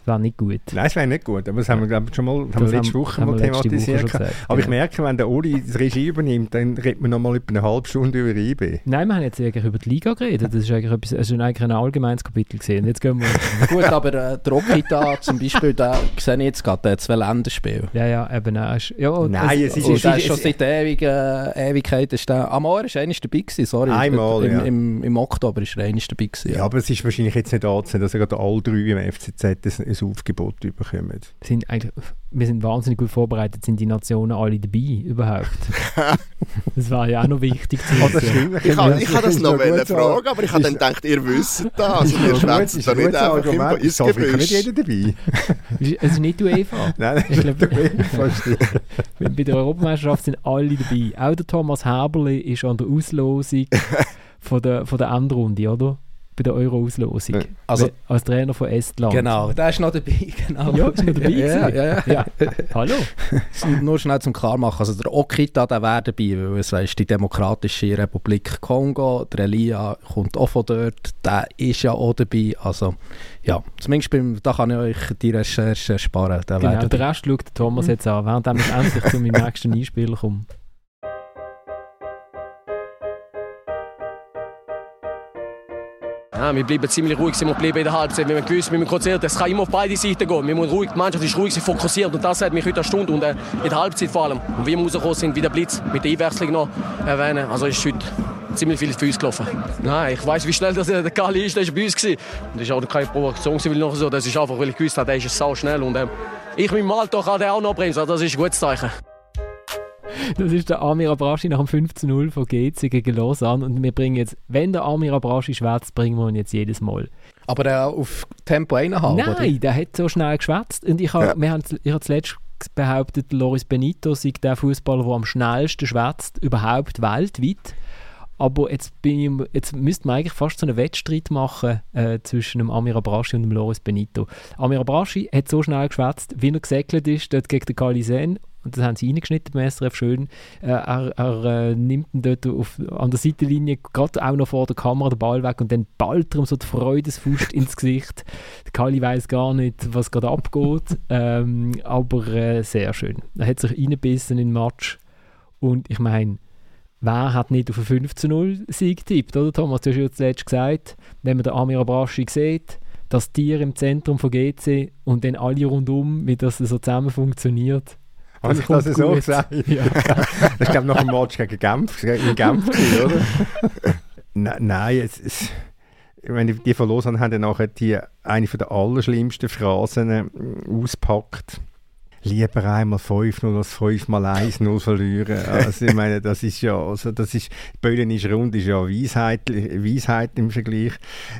Das wäre nicht gut. Nein, es wäre nicht gut, aber das haben wir glaube ich, schon mal haben wir letzte Woche mal thematisiert. Woche gesagt, aber ja. ich merke, wenn der Uli das Regie übernimmt, dann redet man noch mal über eine halbe Stunde über IB. Nein, wir haben jetzt eigentlich über die Liga geredet. Das ist eigentlich, etwas, also eigentlich ein allgemeines Kapitel gesehen. Jetzt gehen wir... gut, aber äh, der Okita zum Beispiel, da sehe ich jetzt gerade, der zwei Länderspiele. Ja, ja, eben. Äh, ja, Nein, es, es ist... Und der ist schon seit ewigen Ewigkeit. Ist der, Amor ist eines dabei gewesen, sorry. Einmal, Im, ja. im, im Oktober ist er eines dabei gewesen. Ja, aber es ist wahrscheinlich jetzt nicht anzusehen, dass er gerade alle drei im FCZ ein Aufgebot bekommen. Sind eigentlich, wir sind wahnsinnig gut vorbereitet, sind die Nationen alle dabei überhaupt? das war ja auch noch wichtig zu wissen. ich habe ich das noch eine Frage, aber ich habe dann gedacht, ihr wisst das. Und ihr schwätzt da nicht einfach immer ins Gebüsch. nicht jeder dabei. es ist nicht die UEFA. Nein, ich glaube, bei der Europameisterschaft sind alle dabei. Auch der Thomas Herberle ist an der Auslosung von der, von der Endrunde, oder? Bei der Euro-Auslosung. Also, als Trainer von Estland. Genau, der ist noch dabei. Genau. Ja, ist noch dabei. ja, ja, ja, ja. Hallo. Nur schnell zum Klarmachen. Also der Okita, der wäre dabei, weil es ist die Demokratische Republik Kongo. Der Elia kommt auch von dort. Der ist ja auch dabei. Also ja, zumindest beim, da kann ich euch die Recherche sparen. Der genau, der Rest schaut Thomas jetzt an, während ich endlich zu meinem nächsten Einspieler komme. Ja, wir bleiben ziemlich ruhig, sind wir bleiben in der Halbzeit. Wir haben gewusst, wir konzentriert. Es kann immer auf beide Seiten gehen. Wir müssen ruhig, die Mannschaft ist ruhig, sie fokussiert. Und das hat mich heute eine Stunde und äh, in der Halbzeit vor allem. Und wie wir rausgekommen sind, wie der Blitz mit der Einwechslung noch erwähnen. Also ist heute ziemlich viel für uns gelaufen. Nein, ich weiß, wie schnell das der Kali ist. Der war bei uns. Gewesen. Das war auch keine Provokation. Noch so. Das ist einfach, weil ich gewusst habe, der ist sau schnell. Und äh, ich mit dem Alter kann den auch noch bremsen. Also das ist ein gutes Zeichen. Das ist der Amir Abrashi nach dem 15-0 von GC gegen Lausanne. Und wir bringen jetzt, wenn der Amir Abrashi schwätzt, bringen wir ihn jetzt jedes Mal. Aber der auf Tempo 1,5? Nein, oder? der hat so schnell geschwätzt. Und ich habe ja. wir haben, ich hab zuletzt behauptet, Loris Benito sei der Fußballer, der am schnellsten schwätzt, überhaupt weltweit. Aber jetzt, bin ich, jetzt müsste man eigentlich fast so einen Wettstreit machen äh, zwischen dem Amir Abrashi und dem Loris Benito. Amir Abrashi hat so schnell geschwätzt, wie er gesegelt ist, dort gegen den Kalisen und das haben sie reingeschnitten SRF schön. Äh, er, er äh, nimmt ihn dort auf, an der Seitenlinie, gerade auch noch vor der Kamera, den Ball weg und dann ballt er ihm so die Freudesfaust ins Gesicht. Der Kali weiß gar nicht, was gerade abgeht, ähm, aber äh, sehr schön. Er hat sich reingebissen in den Match und ich meine, wer hat nicht auf einen 15-0-Sieg getippt, oder Thomas? Du hast ja zuletzt gesagt, wenn man den Amir Abrashi sieht, das Tier im Zentrum von GC und dann alle rundum, wie das so zusammen funktioniert habe ich das so gesagt? Ja. das ist, glaube nach dem Match gegen Genf, in Genf oder? nein, nein es, es, ich meine, die von Lausanne haben dann nachher die, eine der allerschlimmsten Phrasen äh, ausgepackt. lieber einmal 5-0 als 5 mal 1-0 verlieren. Also ich meine, das ist ja, also das ist, Böllen ist rund, ist ja Weisheit, Weisheit im Vergleich.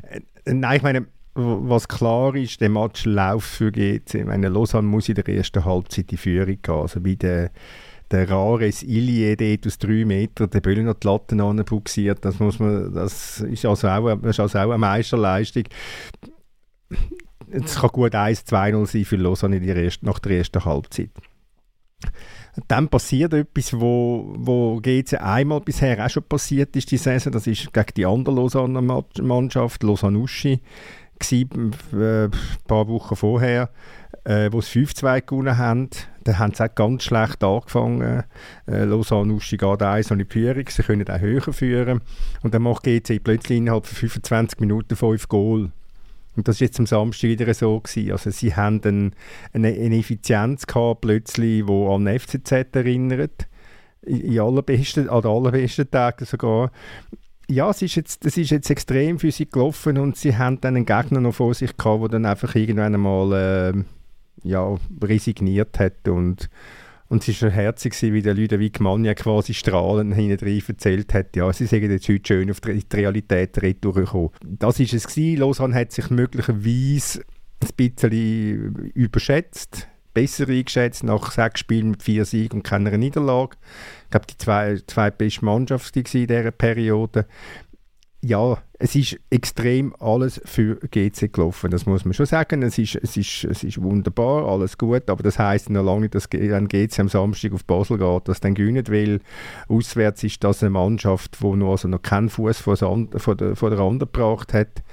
Äh, nein, ich meine, was klar ist, der Match läuft für GC. Ich meine, Lausanne muss in der ersten Halbzeit die Führung gehen. Also bei der der Rares Ilie dort aus drei Metern der Böllen noch die Latten anbuxiert, das muss man, das ist also auch, das ist also auch eine Meisterleistung. Es kann gut 1-2-0 sein für Lausanne in der ersten, nach der ersten Halbzeit. Dann passiert etwas, wo, wo GC einmal bisher auch schon passiert ist, die Saison. Das ist gegen die andere Lausanne Mannschaft, Uschi, äh, ein paar Wochen vorher, äh, wo sie 5-2 gewonnen haben. Dann haben sie auch ganz schlecht angefangen. Äh, Lausanne geht 1 in die Führung, sie können auch höher führen. Und dann macht GC plötzlich innerhalb von 25 Minuten 5 Goal. Und das war jetzt am Samstag wieder so. Gewesen. Also sie haben ein, eine, eine Effizienz gehabt, plötzlich, die an FCZ erinnert. In, in allerbesten, an den allerbesten Tagen sogar. Ja, es ist jetzt, das ist jetzt extrem für sie gelaufen und sie haben dann einen Gegner noch vor sich gehabt, der dann einfach irgendwann einmal äh, ja, resigniert hat und und es war herzig, wie der Ludovic Magna quasi strahlend hinten erzählt hat, ja, sie sagen jetzt heute schön auf die Realität retour Das war es gewesen. Lausanne hat sich möglicherweise ein bisschen überschätzt, besser eingeschätzt, nach sechs Spielen mit vier Siegen und keiner Niederlage. Ich glaube, die zwei, zwei beste Mannschaft in dieser Periode ja, es ist extrem alles für GC gelaufen, das muss man schon sagen. Es ist, es ist, es ist wunderbar, alles gut, aber das heißt noch lange nicht, dass dann GC am Samstag auf Basel geht, das dann gewinnen will. Auswärts ist das eine Mannschaft, die noch, also noch keinen Fuß von, der, von der anderen gebracht hat,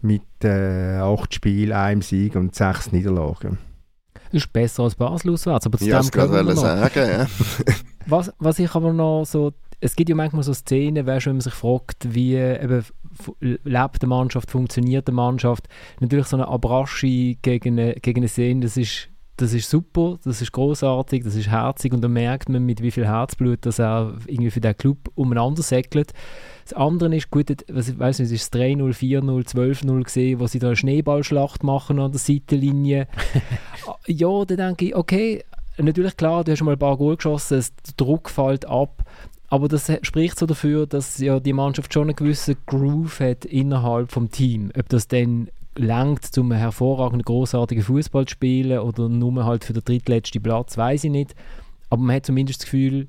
mit äh, acht Spielen, einem Sieg und sechs Niederlagen. Das ist besser als Basel auswärts, aber zu ja, dem können wir sagen, ja. was, was ich aber noch so es gibt ja manchmal so Szenen, weißt, wenn man sich fragt, wie eben lebt die Mannschaft, funktioniert die Mannschaft. Natürlich so eine Abraschi gegen eine, gegen eine Szene, das ist, das ist super, das ist großartig, das ist herzig und da merkt man, mit wie viel Herzblut dass er irgendwie für den Club umeinander säckelt. Das andere ist, gut, was, ich weiß nicht, es ist 3-0, 4-0, 12-0 gesehen, wo sie da eine Schneeballschlacht machen an der Seitenlinie. ja, dann denke ich, okay, natürlich klar, du hast mal ein paar Goal geschossen, der Druck fällt ab, aber das spricht so dafür, dass ja die Mannschaft schon einen gewissen Groove hat innerhalb vom Team. Ob das dann langt, zum hervorragenden, großartigen Fußball zu spielen oder nur halt für den drittletzten Platz, weiß ich nicht. Aber man hat zumindest das Gefühl,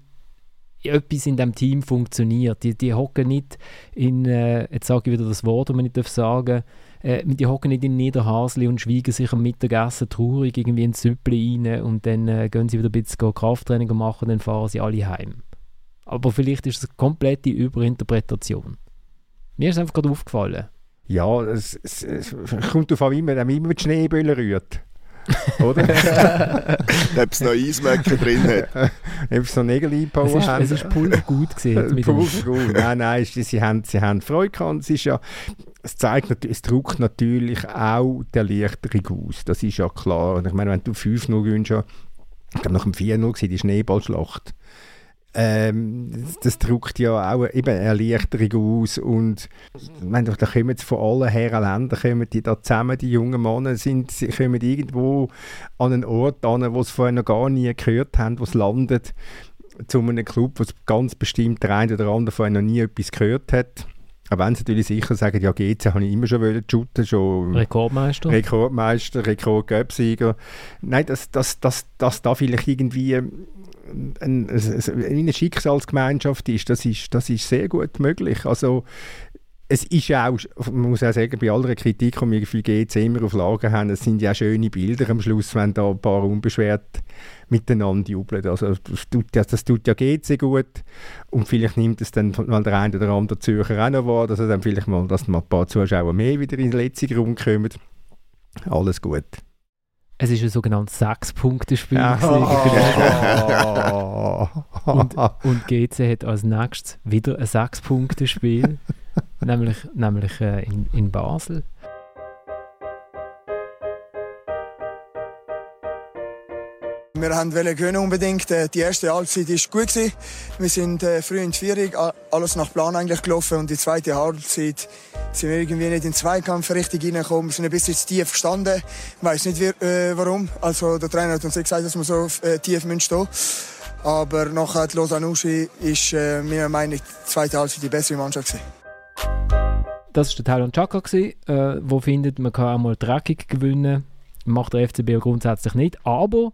etwas in dem Team funktioniert. Die, die hocken nicht in, äh, jetzt sage ich wieder das Wort, das man nicht sagen äh, die hocken nicht in Niederhasli und schweigen sich am Mittagessen traurig irgendwie ins Süppli rein und dann äh, gehen sie wieder ein bisschen Krafttraining machen, dann fahren sie alle heim. Aber vielleicht ist es eine komplette Überinterpretation. Mir ist einfach gerade aufgefallen. Ja, es, es, es kommt darauf an, wie man immer die Schneeböller rührt. Oder? Ob es noch Eismecken drin hat. Ob es noch Nägel eingebaut haben. Es ist Pulver gut gesehen. Pulver gut. Nein, nein, sie, haben, sie haben Freude gehabt. Es, ist ja, es, zeigt, es druckt natürlich auch der Erleichterung aus. Das ist ja klar. Und ich meine, wenn du 5-0 gewinnst, ich glaube nach dem 4-0 war die Schneeballschlacht ähm, das drückt ja auch eben Erleichterung aus und wenn da kommen jetzt von allen Herren Ländern kommen die da zusammen, die jungen Männer sind, sie kommen irgendwo an einen Ort an, wo sie vorher noch gar nie gehört haben, wo es landet, zu einem Club, wo ganz bestimmt der eine oder andere vorher noch nie etwas gehört hat. Aber wenn sie natürlich sicher sagen, ja GC habe ich immer schon wollen shooten, schon Rekordmeister. Rekordmeister, Rekordgöpsieger. Nein, das, das, das, das da vielleicht irgendwie ein, eine Schicksalsgemeinschaft ist, das ist, das ist sehr gut möglich. Also es ist auch, man muss auch sagen, bei aller Kritik, die wir für GC immer auf Lager haben, es sind ja schöne Bilder am Schluss, wenn da ein paar unbeschwert miteinander jubeln. Also das tut, ja, das tut ja GC gut und vielleicht nimmt es dann mal der eine oder andere Zürcher auch noch wahr, dass er dann vielleicht mal, dass mal ein paar Zuschauer mehr wieder in den letzten Grund kommen. Alles gut. Es ist ein sogenanntes Sechs-Punkte-Spiel. Oh. und, und GC hat als nächstes wieder ein Sechs-Punkte-Spiel, nämlich, nämlich äh, in, in Basel. Wir wollten gewinnen unbedingt. Äh, die erste Halbzeit war gut. Wir sind äh, früh in die Vierung, alles nach Plan eigentlich gelaufen. Und die zweite Halbzeit sind wir irgendwie nicht in den Zweikampf richtig reingekommen. Wir sind ein bisschen zu tief gestanden. Ich weiss nicht äh, warum. Also der Trainer hat uns gesagt, dass wir so tief stehen müssen. Aber nachher hat Lausanne ist äh, meiner Meinung nach die zweite Halbzeit die bessere Mannschaft. Das war der Thailand Chaka, äh, wo findet, man kann auch mal dreckig gewinnen. Macht der FCB grundsätzlich nicht. Aber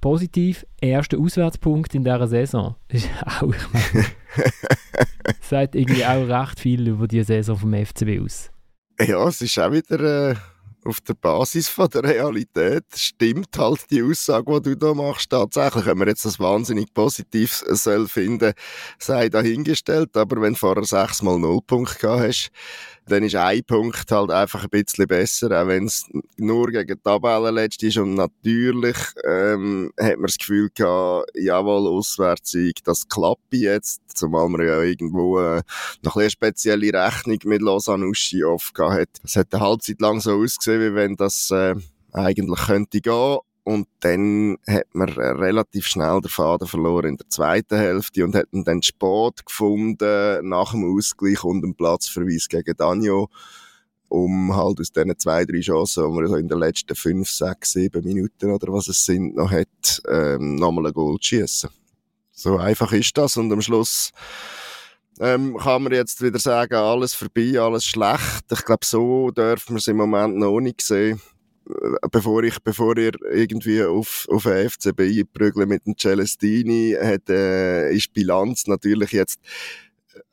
positiv, erster Auswärtspunkt in dieser Saison. Ist auch, sagt irgendwie auch recht viel über die Saison vom FCB aus. Ja, es ist auch wieder äh, auf der Basis von der Realität. Stimmt halt die Aussage, die du da machst, tatsächlich. Wenn man jetzt das wahnsinnig positiv soll finden, sei dahingestellt. Aber wenn du vorher sechsmal Nullpunkt gehabt hast, dann ist ein Punkt halt einfach ein bisschen besser, auch wenn es nur gegen die Tabellenletzte ist. Und natürlich ähm, hat man das Gefühl gehabt, jawohl, Auswärtssieg, das klappt jetzt, zumal man ja irgendwo äh, noch eine spezielle Rechnung mit Lausanne Uschi oft hat. Es hat eine Halbzeit lang so ausgesehen, wie wenn das äh, eigentlich könnte gehen. Und dann hat man relativ schnell den Faden verloren in der zweiten Hälfte und hat dann Sport gefunden nach dem Ausgleich und dem Platzverweis gegen Danjo, um halt aus diesen zwei, drei Chancen, die man so in den letzten fünf, sechs, sieben Minuten oder was es sind, noch hat, ähm, nochmal ein Goal zu schiessen. So einfach ist das und am Schluss ähm, kann man jetzt wieder sagen, alles vorbei, alles schlecht. Ich glaube, so dürfen wir es im Moment noch nicht sehen bevor ich, bevor ihr irgendwie auf, auf den FCB einprügeln mit dem Celestini, hat, äh, ist Bilanz natürlich jetzt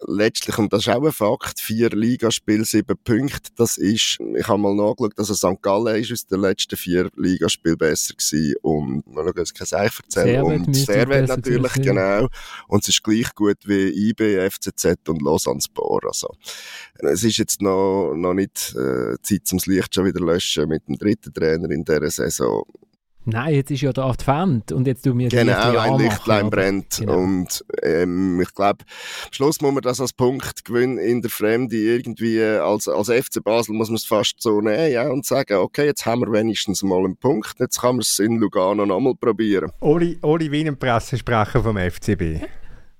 letztlich, und das ist auch ein Fakt, vier Ligaspiele, sieben Punkte, das ist, ich habe mal nachgeschaut, also St. Gallen ist aus den letzten vier Ligaspielen besser gewesen und, mal schauen, es kann ich erzählen, und Servet natürlich, genau, und es ist gleich gut wie IB, FCZ und Lausanne Sport, also. Es ist jetzt noch, noch nicht äh, Zeit zum Licht schon wieder löschen mit dem dritten Trainer in dieser Saison. Nein, jetzt ist ja der Advent und jetzt tun wir Genau, ein Lichtlein brennt. Genau. Und ähm, ich glaube, am Schluss muss man das als Punkt gewinnen in der Fremde irgendwie, als, als FC Basel muss man es fast so nehmen ja, und sagen, okay, jetzt haben wir wenigstens mal einen Punkt, jetzt kann man es in Lugano nochmal probieren. Oli, Oli Wien, Pressesprecher vom FCB.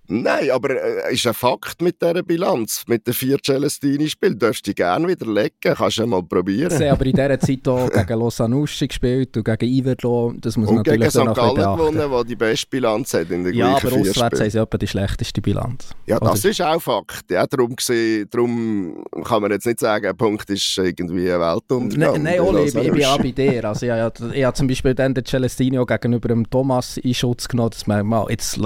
Nein, aber äh, ist ein Fakt mit dieser Bilanz. Mit den vier Celestini-Spielen darfst du gerne wieder legen. Kannst du mal probieren. Sie aber in dieser Zeit auch gegen Lausanne gespielt und gegen Iverlo. Das muss und natürlich gegen St. Gallen gewonnen, der die beste Bilanz hat in der Ja, aber auswärts haben sie etwa die schlechteste Bilanz. Ja, das Oder? ist auch Fakt. Ja, darum, gesehen, darum kann man jetzt nicht sagen, ein Punkt ist irgendwie ein Weltuntergang. Nein, Oli, ich, ich bin auch bei dir. Also, ich, ich, ich habe zum Beispiel dann den Celestini gegenüber dem Thomas in Schutz genommen, dass man mal, jetzt,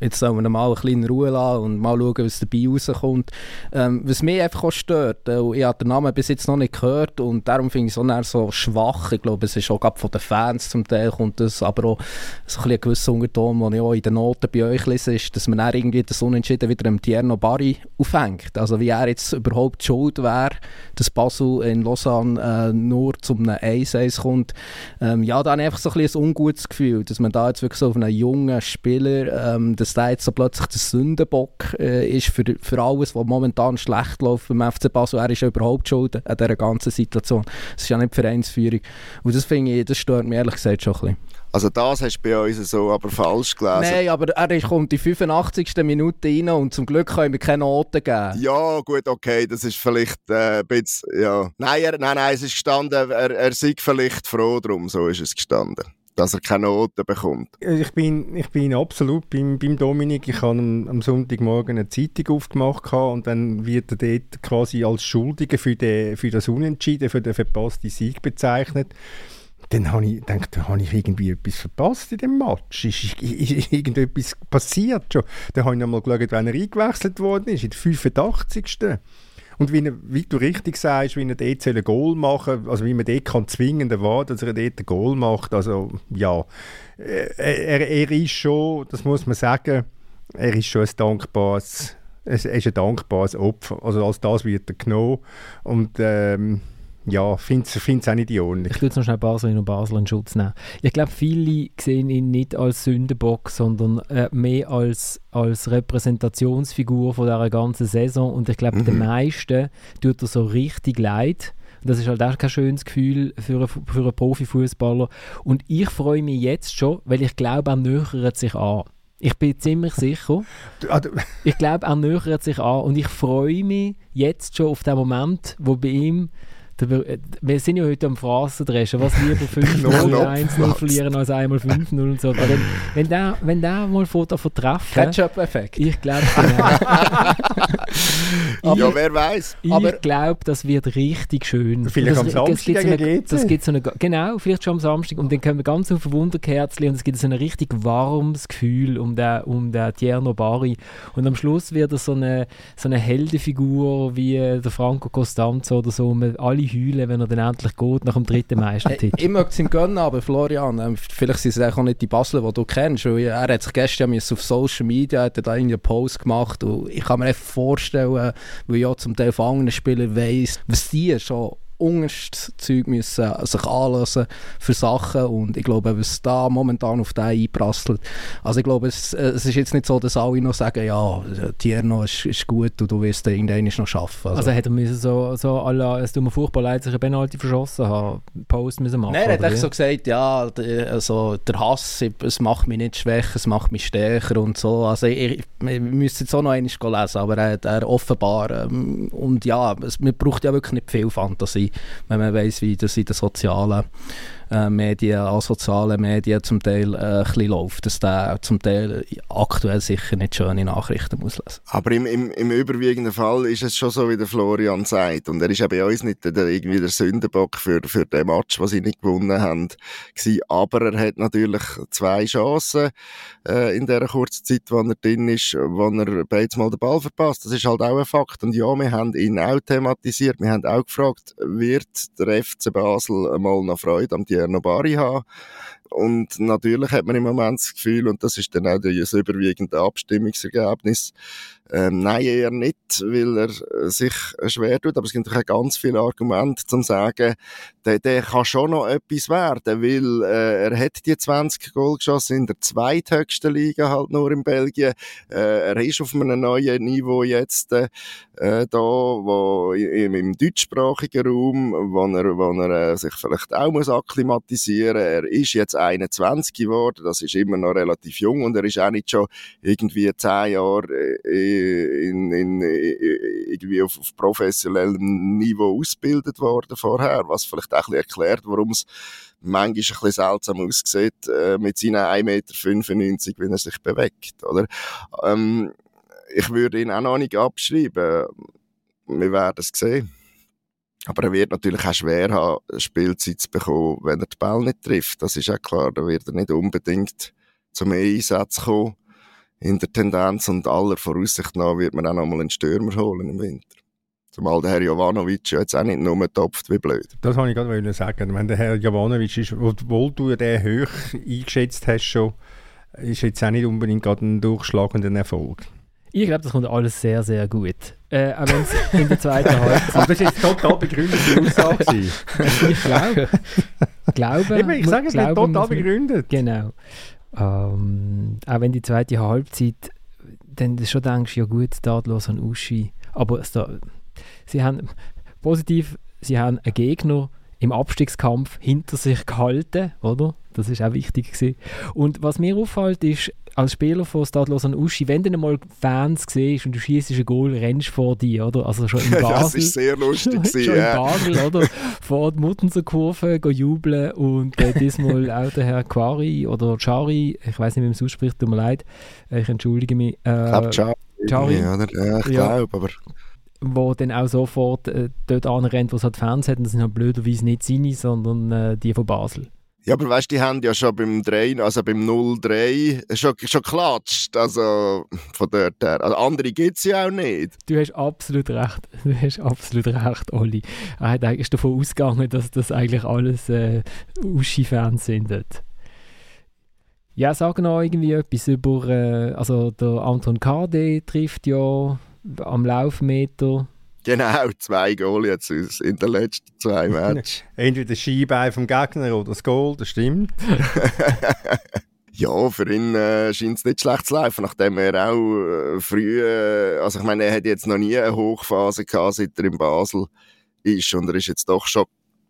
jetzt sollen wir mal ein bisschen in Ruhe lassen und mal schauen, was dabei rauskommt. Ähm, was mich einfach auch stört, äh, ich habe den Namen bis jetzt noch nicht gehört und darum finde ich es so schwach. Ich glaube, es ist auch von den Fans zum Teil kommt das, aber auch so ein, gewisser Unterton, den ich auch in den Noten bei euch lese, ist, dass man dann irgendwie das Unentschieden wieder dem Tierno Barry aufhängt. Also wie er jetzt überhaupt schuld wäre, dass Basel in Lausanne äh, nur zum 1-1 kommt. Ähm, ja, da habe ich einfach so ein, ein ungutes Gefühl, dass man da jetzt wirklich so auf einen jungen Spieler, ähm, dass der jetzt so plötzlich das Sündenbock äh, ist für, für alles, was momentan schlecht läuft beim FC Basel. Er ist ja überhaupt schuld an dieser ganzen Situation. Es ist ja nicht Vereinsführung. Und das finde ich, das stört mich ehrlich gesagt schon ein bisschen. Also das hast du bei uns so aber falsch gelesen. Nein, aber er kommt in 85. Minute rein und zum Glück können wir keine Noten geben. Ja, gut, okay, das ist vielleicht äh, ein bisschen, ja. Nein, er, nein, nein, es ist gestanden, er, er sei vielleicht froh drum, so ist es gestanden dass er keine Noten bekommt. Ich bin, ich bin absolut beim, beim Dominik. Ich habe am, am Sonntagmorgen eine Zeitung aufgemacht und dann wird er dort quasi als Schuldiger für, den, für das Unentschieden, für den verpassten Sieg bezeichnet. Dann habe ich gedacht, da habe ich irgendwie etwas verpasst in dem Match. Ist, ist, ist irgendetwas passiert schon? Dann habe ich nochmal geschaut, wenn er eingewechselt worden ist, in der 85. Und wie, wie, du richtig sagst, wie er dort ein Goal machen also wie man dort kann zwingend erwarten, dass er dort ein Goal macht, also ja, äh, er, er ist schon, das muss man sagen, er ist schon ein dankbares, er ist ein dankbares Opfer, also als das wird er genommen. Und ähm, ja, finde es auch nicht in Ordnung. Ich würde noch schnell Basel und Basel in Schutz nehmen. Ich glaube, viele sehen ihn nicht als Sündenbock, sondern äh, mehr als, als Repräsentationsfigur von dieser ganzen Saison. Und ich glaube, mhm. den meisten tut er so richtig leid. Das ist halt auch kein schönes Gefühl für einen, für einen Profifußballer. Und ich freue mich jetzt schon, weil ich glaube, er nähert sich an. Ich bin ziemlich sicher. Du- Ich glaube, er nähert sich an und ich freue mich jetzt schon auf den Moment, wo bei ihm. Äh, wir sind ja heute am Phrasendreschen, was lieber 5-0 Knopf 1-0 Platz. verlieren als einmal 5-0 und so. Aber wenn, wenn, der, wenn der mal vor davon treffen, Ketchup-Effekt. ich glaube, genau, ja, wer weiß. Aber- ich glaube, das wird richtig schön. Vielleicht das, am es gibt Samstag so eine, das gibt so eine, Genau, vielleicht schon am Samstag. Und dann kommen wir ganz auf Wunderkerzchen und es gibt so ein richtig warmes Gefühl um den, um den Tierno Bari. Und am Schluss wird er so eine, so eine Heldenfigur wie äh, der Franco Costanzo oder so. Und wir heulen, wenn er dann endlich geht nach dem dritten Meistertitel. Ich möchte es ihm gönnen, aber Florian, ähm, vielleicht sind es auch nicht die Basler, die du kennst. Weil er hat sich gestern auf Social Media hat er da einen Post gemacht und ich kann mir echt vorstellen, weil ja zum Teil von anderen Spielern weiss, was die schon unterstes Zeug müssen sich anlösen für Sachen und ich glaube, was da momentan auf den einprasselt. Also ich glaube, es, äh, es ist jetzt nicht so, dass alle noch sagen, ja, Tierno ist, ist gut und du wirst irgendwann noch schaffen. Also hätte er müssen so, so la, es tut mir furchtbar leid, sich eine Penalty verschossen haben, Post müssen machen. Nein, er hat echt so gesagt, ja, also der Hass, ich- es macht mich nicht schwächer, es macht mich stärker und so. Also ich, wir müssen jetzt auch noch einmal lesen, aber er, er offenbar, ähm, und ja, es, man braucht ja wirklich nicht viel Fantasie, wenn man weiß, wie das in den sozialen äh, Medien, asozialen Medien zum Teil äh, ein bisschen läuft, dass der zum Teil aktuell sicher nicht schöne Nachrichten muss lesen. Aber im, im, im überwiegenden Fall ist es schon so, wie der Florian sagt. Und er ist ja bei uns nicht der, irgendwie der Sündenbock für, für den Match, was sie nicht gewonnen haben. Gewesen. Aber er hat natürlich zwei Chancen äh, in der kurzen Zeit, wo er drin ist, wo er beide Mal den Ball verpasst. Das ist halt auch ein Fakt. Und ja, wir haben ihn auch thematisiert. Wir haben auch gefragt, wird der FC Basel einmal noch Freude am Tierno Bari haben? Und natürlich hat man im Moment das Gefühl, und das ist dann auch das überwiegende Abstimmungsergebnis, ähm, nein, eher nicht, weil er äh, sich äh, schwer tut. Aber es gibt auch ganz viele Argumente, zum zu sagen, der, der kann schon noch etwas werden, weil äh, er hat die 20 Goal geschossen in der zweithöchsten Liga halt nur in Belgien. Äh, er ist auf einem neuen Niveau jetzt äh, da, wo im, im deutschsprachigen Raum, wo er, wo er äh, sich vielleicht auch muss akklimatisieren. Er ist jetzt 21 geworden, das ist immer noch relativ jung und er ist auch nicht schon irgendwie 10 Jahre äh, in, in, äh, irgendwie auf, auf professionellem Niveau ausgebildet worden vorher, was vielleicht auch ein bisschen erklärt, warum es manchmal ein bisschen seltsam aussieht äh, mit seinen 1,95 Meter, wenn er sich bewegt, oder? Ähm, ich würde ihn auch noch nicht abschreiben. Wir werden es sehen. Aber er wird natürlich auch schwer haben, Spielzeit zu bekommen, wenn er den Ball nicht trifft. Das ist auch klar. Da wird er nicht unbedingt zum Einsatz kommen. In der Tendenz und aller Voraussicht nach wird man auch noch mal einen Stürmer holen im Winter. Zumal der Herr Jovanovic jetzt auch nicht nur topft wie blöd. Das wollte ich gerade sagen. Wenn der Herr Jovanovic ist, obwohl du den hoch eingeschätzt hast schon, ist jetzt auch nicht unbedingt gerade ein durchschlagender Erfolg. Ich glaube, das kommt alles sehr, sehr gut. Äh, auch wenn es in der zweiten Halbzeit. Aber das ist jetzt total begründete Aussage. ich glaube. glaube Eben, ich sage es nicht total begründet. Genau. Ähm, auch wenn die zweite Halbzeit, dann schon denkst, ja gut, Dadlos an Uschi. Aber da, sie haben positiv, sie haben einen Gegner im Abstiegskampf hinter sich gehalten, oder? Das ist auch wichtig gewesen. Und was mir auffällt, ist, als Spieler von Stadlos an Uschi, wenn du dann mal Fans siehst und du schießt ein Goal, rennst vor dir, oder? Also schon in Basel. Das ist sehr lustig Schon in ja. Basel, oder? Vor der Muttenser Kurve jubeln und äh, diesmal auch der Herr Quari oder Chari, ich weiß nicht, wie man es ausspricht, tut mir leid, äh, ich entschuldige mich, Ich glaube, äh, Charlie, Charlie. oder? Ja, ich glaube, aber wo dann auch sofort äh, dort anrennt, wo es halt Fans hat, und das sind halt blöderweise nicht seine, sondern äh, die von Basel. Ja, aber weißt du, die haben ja schon beim 3, also beim 0-3 schon, schon geklatscht. Also von dort her. Also andere gibt es ja auch nicht. Du hast absolut recht, du hast absolut recht, Olli. Er hat eigentlich davon ausgegangen, dass das eigentlich alles äh, Uschi-Fans sind dort. Ja, sag noch irgendwie etwas über, äh, also der Anton KD trifft ja am Laufmeter. Genau, zwei Goal jetzt in den letzten zwei Matches. Entweder das Skibein vom Gegner oder das Goal, das stimmt. Ja, für ihn äh, scheint es nicht schlecht zu laufen, nachdem er auch äh, früh, äh, also ich meine, er hat jetzt noch nie eine Hochphase gehabt, seit er in Basel ist und er ist jetzt doch schon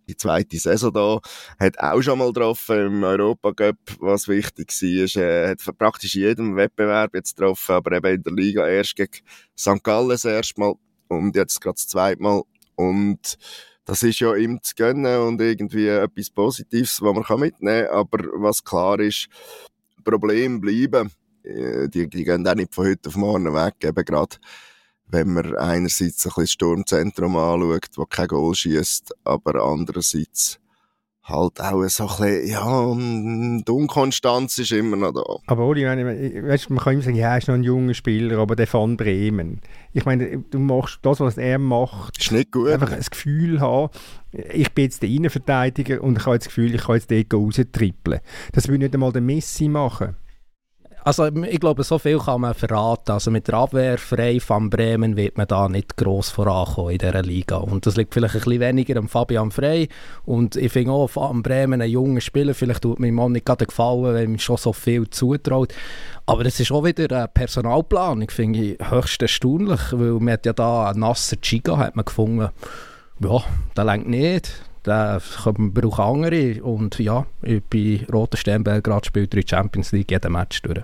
die zweite Saison da, hat auch schon mal getroffen im Europacup, was wichtig war. Er hat praktisch in jedem Wettbewerb jetzt getroffen, aber eben in der Liga erst gegen St. Gallen das Mal und jetzt gerade das zweite Mal. Und das ist ja ihm zu gönnen und irgendwie etwas Positives, was man mitnehmen kann. Aber was klar ist, Probleme bleiben. Äh, die, die gehen auch nicht von heute auf morgen weg. Eben gerade, wenn man einerseits ein bisschen das Sturmzentrum anschaut, das kein Goal schießt, aber andererseits halt auch so ein bisschen, ja, die Unkonstanz ist immer noch da. Aber Oli, weißt, man kann immer sagen, ja, er ist noch ein junger Spieler, aber der von Bremen. Ich meine, du machst das, was er macht, ist nicht gut. einfach ein Gefühl haben, ich bin jetzt der Innenverteidiger und ich habe das Gefühl, ich kann jetzt dort raustrippeln. Das will nicht einmal der Messi machen. Also ich glaube, so viel kann man verraten. Also mit der Abwehr frei von Bremen wird man da nicht gross vorankommen in dieser Liga. Und das liegt vielleicht ein bisschen weniger am Fabian Frey. Und ich finde auch, Van Bremen ein junger Spieler, vielleicht tut mir Mann nicht gerade gefallen, weil ihm schon so viel zutraut. Aber es ist auch wieder eine Personalplanung, finde ich höchst erstaunlich, weil man hat ja da einen Nasser Chiga hat man gefunden. Ja, der längt nicht der braucht andere. Und ja, bei Roter Stern Belgrad spielt er in Champions League jeden Match durch.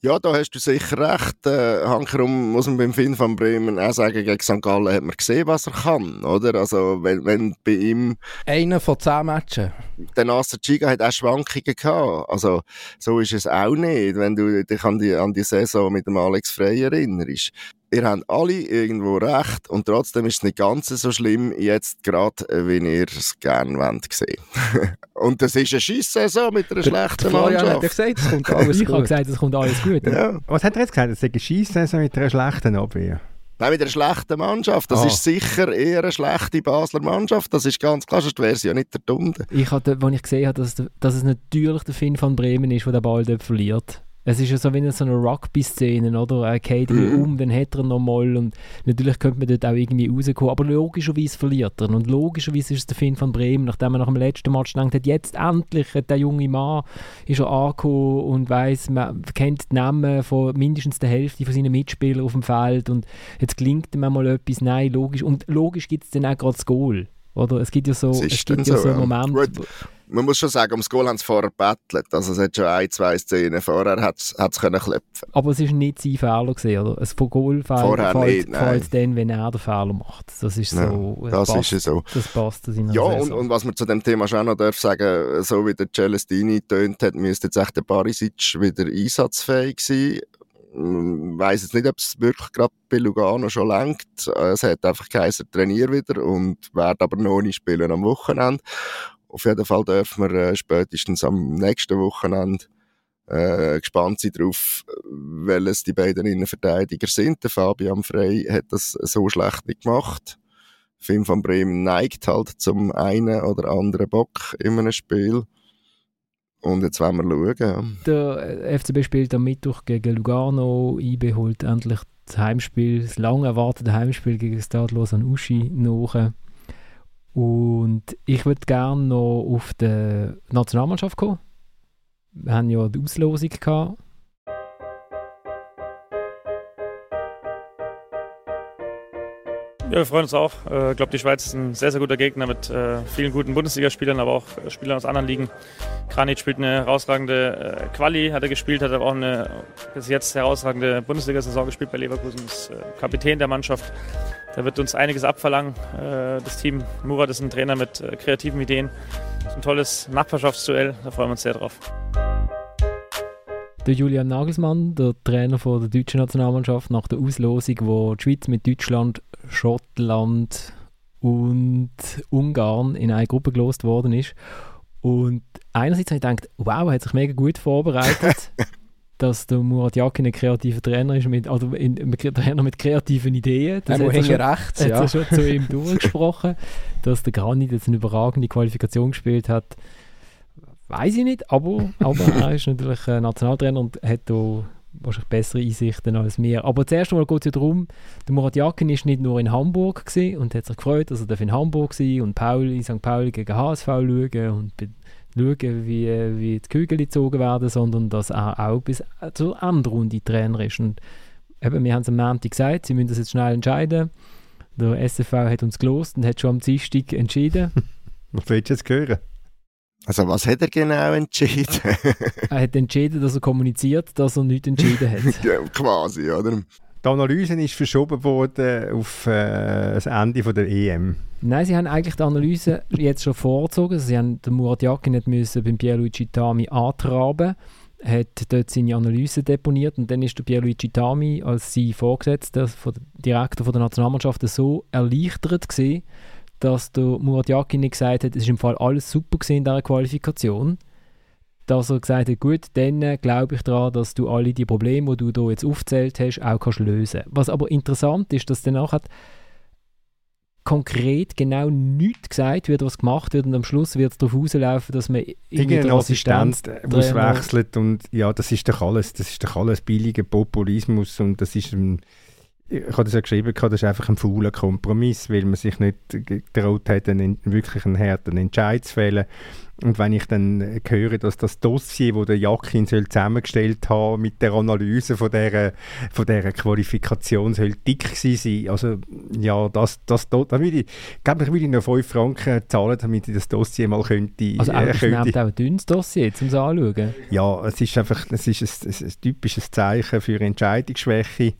Ja, da hast du sicher recht. Äh, Hankerum muss man beim Finn von Bremen auch sagen, gegen St. Gallen hat man gesehen, was er kann, oder? Also, wenn, wenn bei ihm... Einer von zehn Matches. Der Nasser Chiga hat auch Schwankungen gehabt. Also, so ist es auch nicht, wenn du dich an die, an die Saison mit dem Alex Frey erinnerst ihr habt alle irgendwo recht und trotzdem ist es nicht ganz so schlimm jetzt gerade, wie ihr es gerne wollt sehen. und das ist eine Scheisssaison mit einer schlechten Mannschaft. hat gesagt, es kommt alles ich gut. Habe gesagt, es kommt alles gut. Ja. Was hat er jetzt gesagt? Es ist eine Scheisssaison mit einer schlechten Abwehr. Nein, mit einer schlechten Mannschaft. Das ah. ist sicher eher eine schlechte Basler Mannschaft. Das ist ganz klar, sonst wäre sie ja nicht der Dunde. Ich hatte, als ich gesehen habe, dass, dass es natürlich der Finn von Bremen ist, der den Ball dort verliert es ist ja so wie so eine Rugby-Szene, oder? Er geht mhm. um, dann hat er nochmal und natürlich könnte man dort auch irgendwie rauskommen, aber logischerweise verliert er und logischerweise ist es der Finn von Bremen, nachdem er nach dem letzten Match gedacht hat, jetzt endlich hat der junge Mann ist er angekommen und weiss, man kennt die Namen von mindestens der Hälfte von seinen Mitspielern auf dem Feld und jetzt gelingt ihm mal etwas, nein, logisch und logisch gibt es dann auch gerade das Goal, oder? Es gibt ja so, es gibt ja so, so einen Moment, ja man muss schon sagen, ums Goal haben sie vorher gebettelt. Also es hat schon ein, zwei Szenen vorher hat's, hat's können klopfen. Aber es war nicht sein Fehler gewesen, oder? Es von Goal fällt, fällt, fällt dann, wenn er den Fehler macht. Das ist so. Ja, das passt, ist so. Das passt zu Ja, und, und, was man zu dem Thema schon noch darf sagen, so wie der Celestini tönt hat, müsste jetzt echt der Barisic wieder einsatzfähig sein. Ich weiss jetzt nicht, ob es wirklich gerade bei Lugano schon lenkt. Es hat einfach geheißen, trainier wieder und wird aber noch nicht spielen am Wochenende. Auf jeden Fall dürfen wir äh, spätestens am nächsten Wochenende äh, gespannt sein darauf, welches die beiden Innenverteidiger sind. Der Fabian Frey hat das so schlecht nicht gemacht. Finn van Bremen neigt halt zum einen oder anderen Bock in einem Spiel. Und jetzt wollen wir schauen. Der FCB spielt am Mittwoch gegen Lugano. IB holt endlich das Heimspiel, das lang erwartete Heimspiel gegen Stadlos an Uschi nach. Und ich würde gerne noch auf die Nationalmannschaft kommen. Wir haben ja die Auslosung gehabt. Ja, wir freuen uns auch. Äh, ich glaube, die Schweiz ist ein sehr, sehr guter Gegner mit äh, vielen guten Bundesligaspielern, aber auch Spielern aus anderen Ligen. Kranit spielt eine herausragende äh, Quali, hat er gespielt, hat aber auch eine bis jetzt herausragende Bundesliga-Saison gespielt bei Leverkusen, ist Kapitän der Mannschaft. Da wird uns einiges abverlangen. Äh, das Team Murat ist ein Trainer mit äh, kreativen Ideen. Das ist ein tolles Nachbarschaftsduell. Da freuen wir uns sehr drauf. Der Julian Nagelsmann, der Trainer von der deutschen Nationalmannschaft, nach der Auslosung, wo die Schweiz mit Deutschland, Schottland und Ungarn in eine Gruppe gelost worden ist. Und einerseits habe ich gedacht, wow, er hat sich mega gut vorbereitet. dass der Murat Yakin ein kreativer Trainer ist, mit, also ein Trainer mit kreativen Ideen. Das hat er schon, rechts, ja. er schon zu ihm durchgesprochen. dass der Granit jetzt eine überragende Qualifikation gespielt hat, weiß ich nicht, aber, aber er ist natürlich ein Nationaltrainer und hat da wahrscheinlich bessere Einsichten als wir. Aber zuerst einmal geht es ja darum, der Murat Yakin ist nicht nur in Hamburg und hat sich gefreut, dass er in Hamburg war und Paul in St. Pauli gegen HSV schauen und schauen, wie, wie die Kügel gezogen werden, sondern dass er auch bis zur Endrunde Trainer ist. Und eben, wir haben es am Montag gesagt, sie müssen das jetzt schnell entscheiden. Der SFV hat uns gelost und hat schon am Dienstag entschieden. Was willst du jetzt hören? Also was hat er genau entschieden? er hat entschieden, dass er kommuniziert, dass er nichts entschieden hat. ja, quasi, oder? Die Analyse ist verschoben worden auf äh, das Ende von der EM. Nein, sie haben eigentlich die Analyse jetzt schon vorgezogen. Sie haben den Murat Yakin nicht müssen beim Pierluigi Tami antraben hat dort seine Analyse deponiert und dann ist der Pierluigi Tami als sein Vorgesetzter, der Direktor von der Nationalmannschaft, so erleichtert gewesen, dass der Murat Yakin nicht gesagt hat, es ist im Fall alles super in dieser Qualifikation, dass er gesagt hat, gut, dann äh, glaube ich daran, dass du alle die Probleme, die du hier jetzt aufgezählt hast, auch kannst lösen. Was aber interessant ist, dass danach hat konkret genau nichts gesagt wird, was gemacht wird und am Schluss wird es darauf rauslaufen, dass man irgendeinen Assistent auswechselt und ja, das ist doch alles, das ist doch alles billiger Populismus und das ist ein ich habe das ja geschrieben, das ist einfach ein fauler Kompromiss, weil man sich nicht getraut hat, einen, wirklich einen harten Entscheid zu fällen. Und wenn ich dann höre, dass das Dossier, das der Jakin soll zusammengestellt haben mit der Analyse von dieser, von dieser Qualifikation soll dick sein, also ja, das, das, das, da würde ich, glaube ich, würde ich noch 5 Franken zahlen, damit ich das Dossier mal könnte. Also äh, könnte. auch ein dünnes Dossier, um es anzuschauen. Ja, es ist einfach, es ist ein, ein, ein typisches Zeichen für Entscheidungsschwäche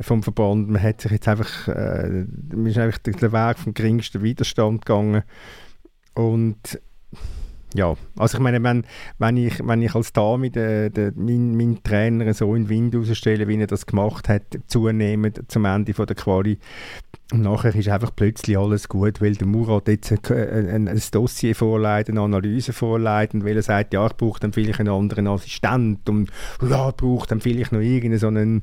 vom Verband. Man hat sich jetzt einfach, äh, man ist einfach den Weg vom geringsten Widerstand gegangen und ja, also ich meine, wenn, wenn, ich, wenn ich als Dame den, den, meinen mein Trainer so in den Wind rausstelle, wie er das gemacht hat, zunehmend zum Ende von der Quali, und nachher ist einfach plötzlich alles gut, weil der Murat jetzt ein, ein, ein Dossier vorleitet, eine Analyse vorleitet, und weil er sagt, ja, ich brauche dann vielleicht einen anderen Assistent und ja, ich brauche dann vielleicht noch irgendeine so einen,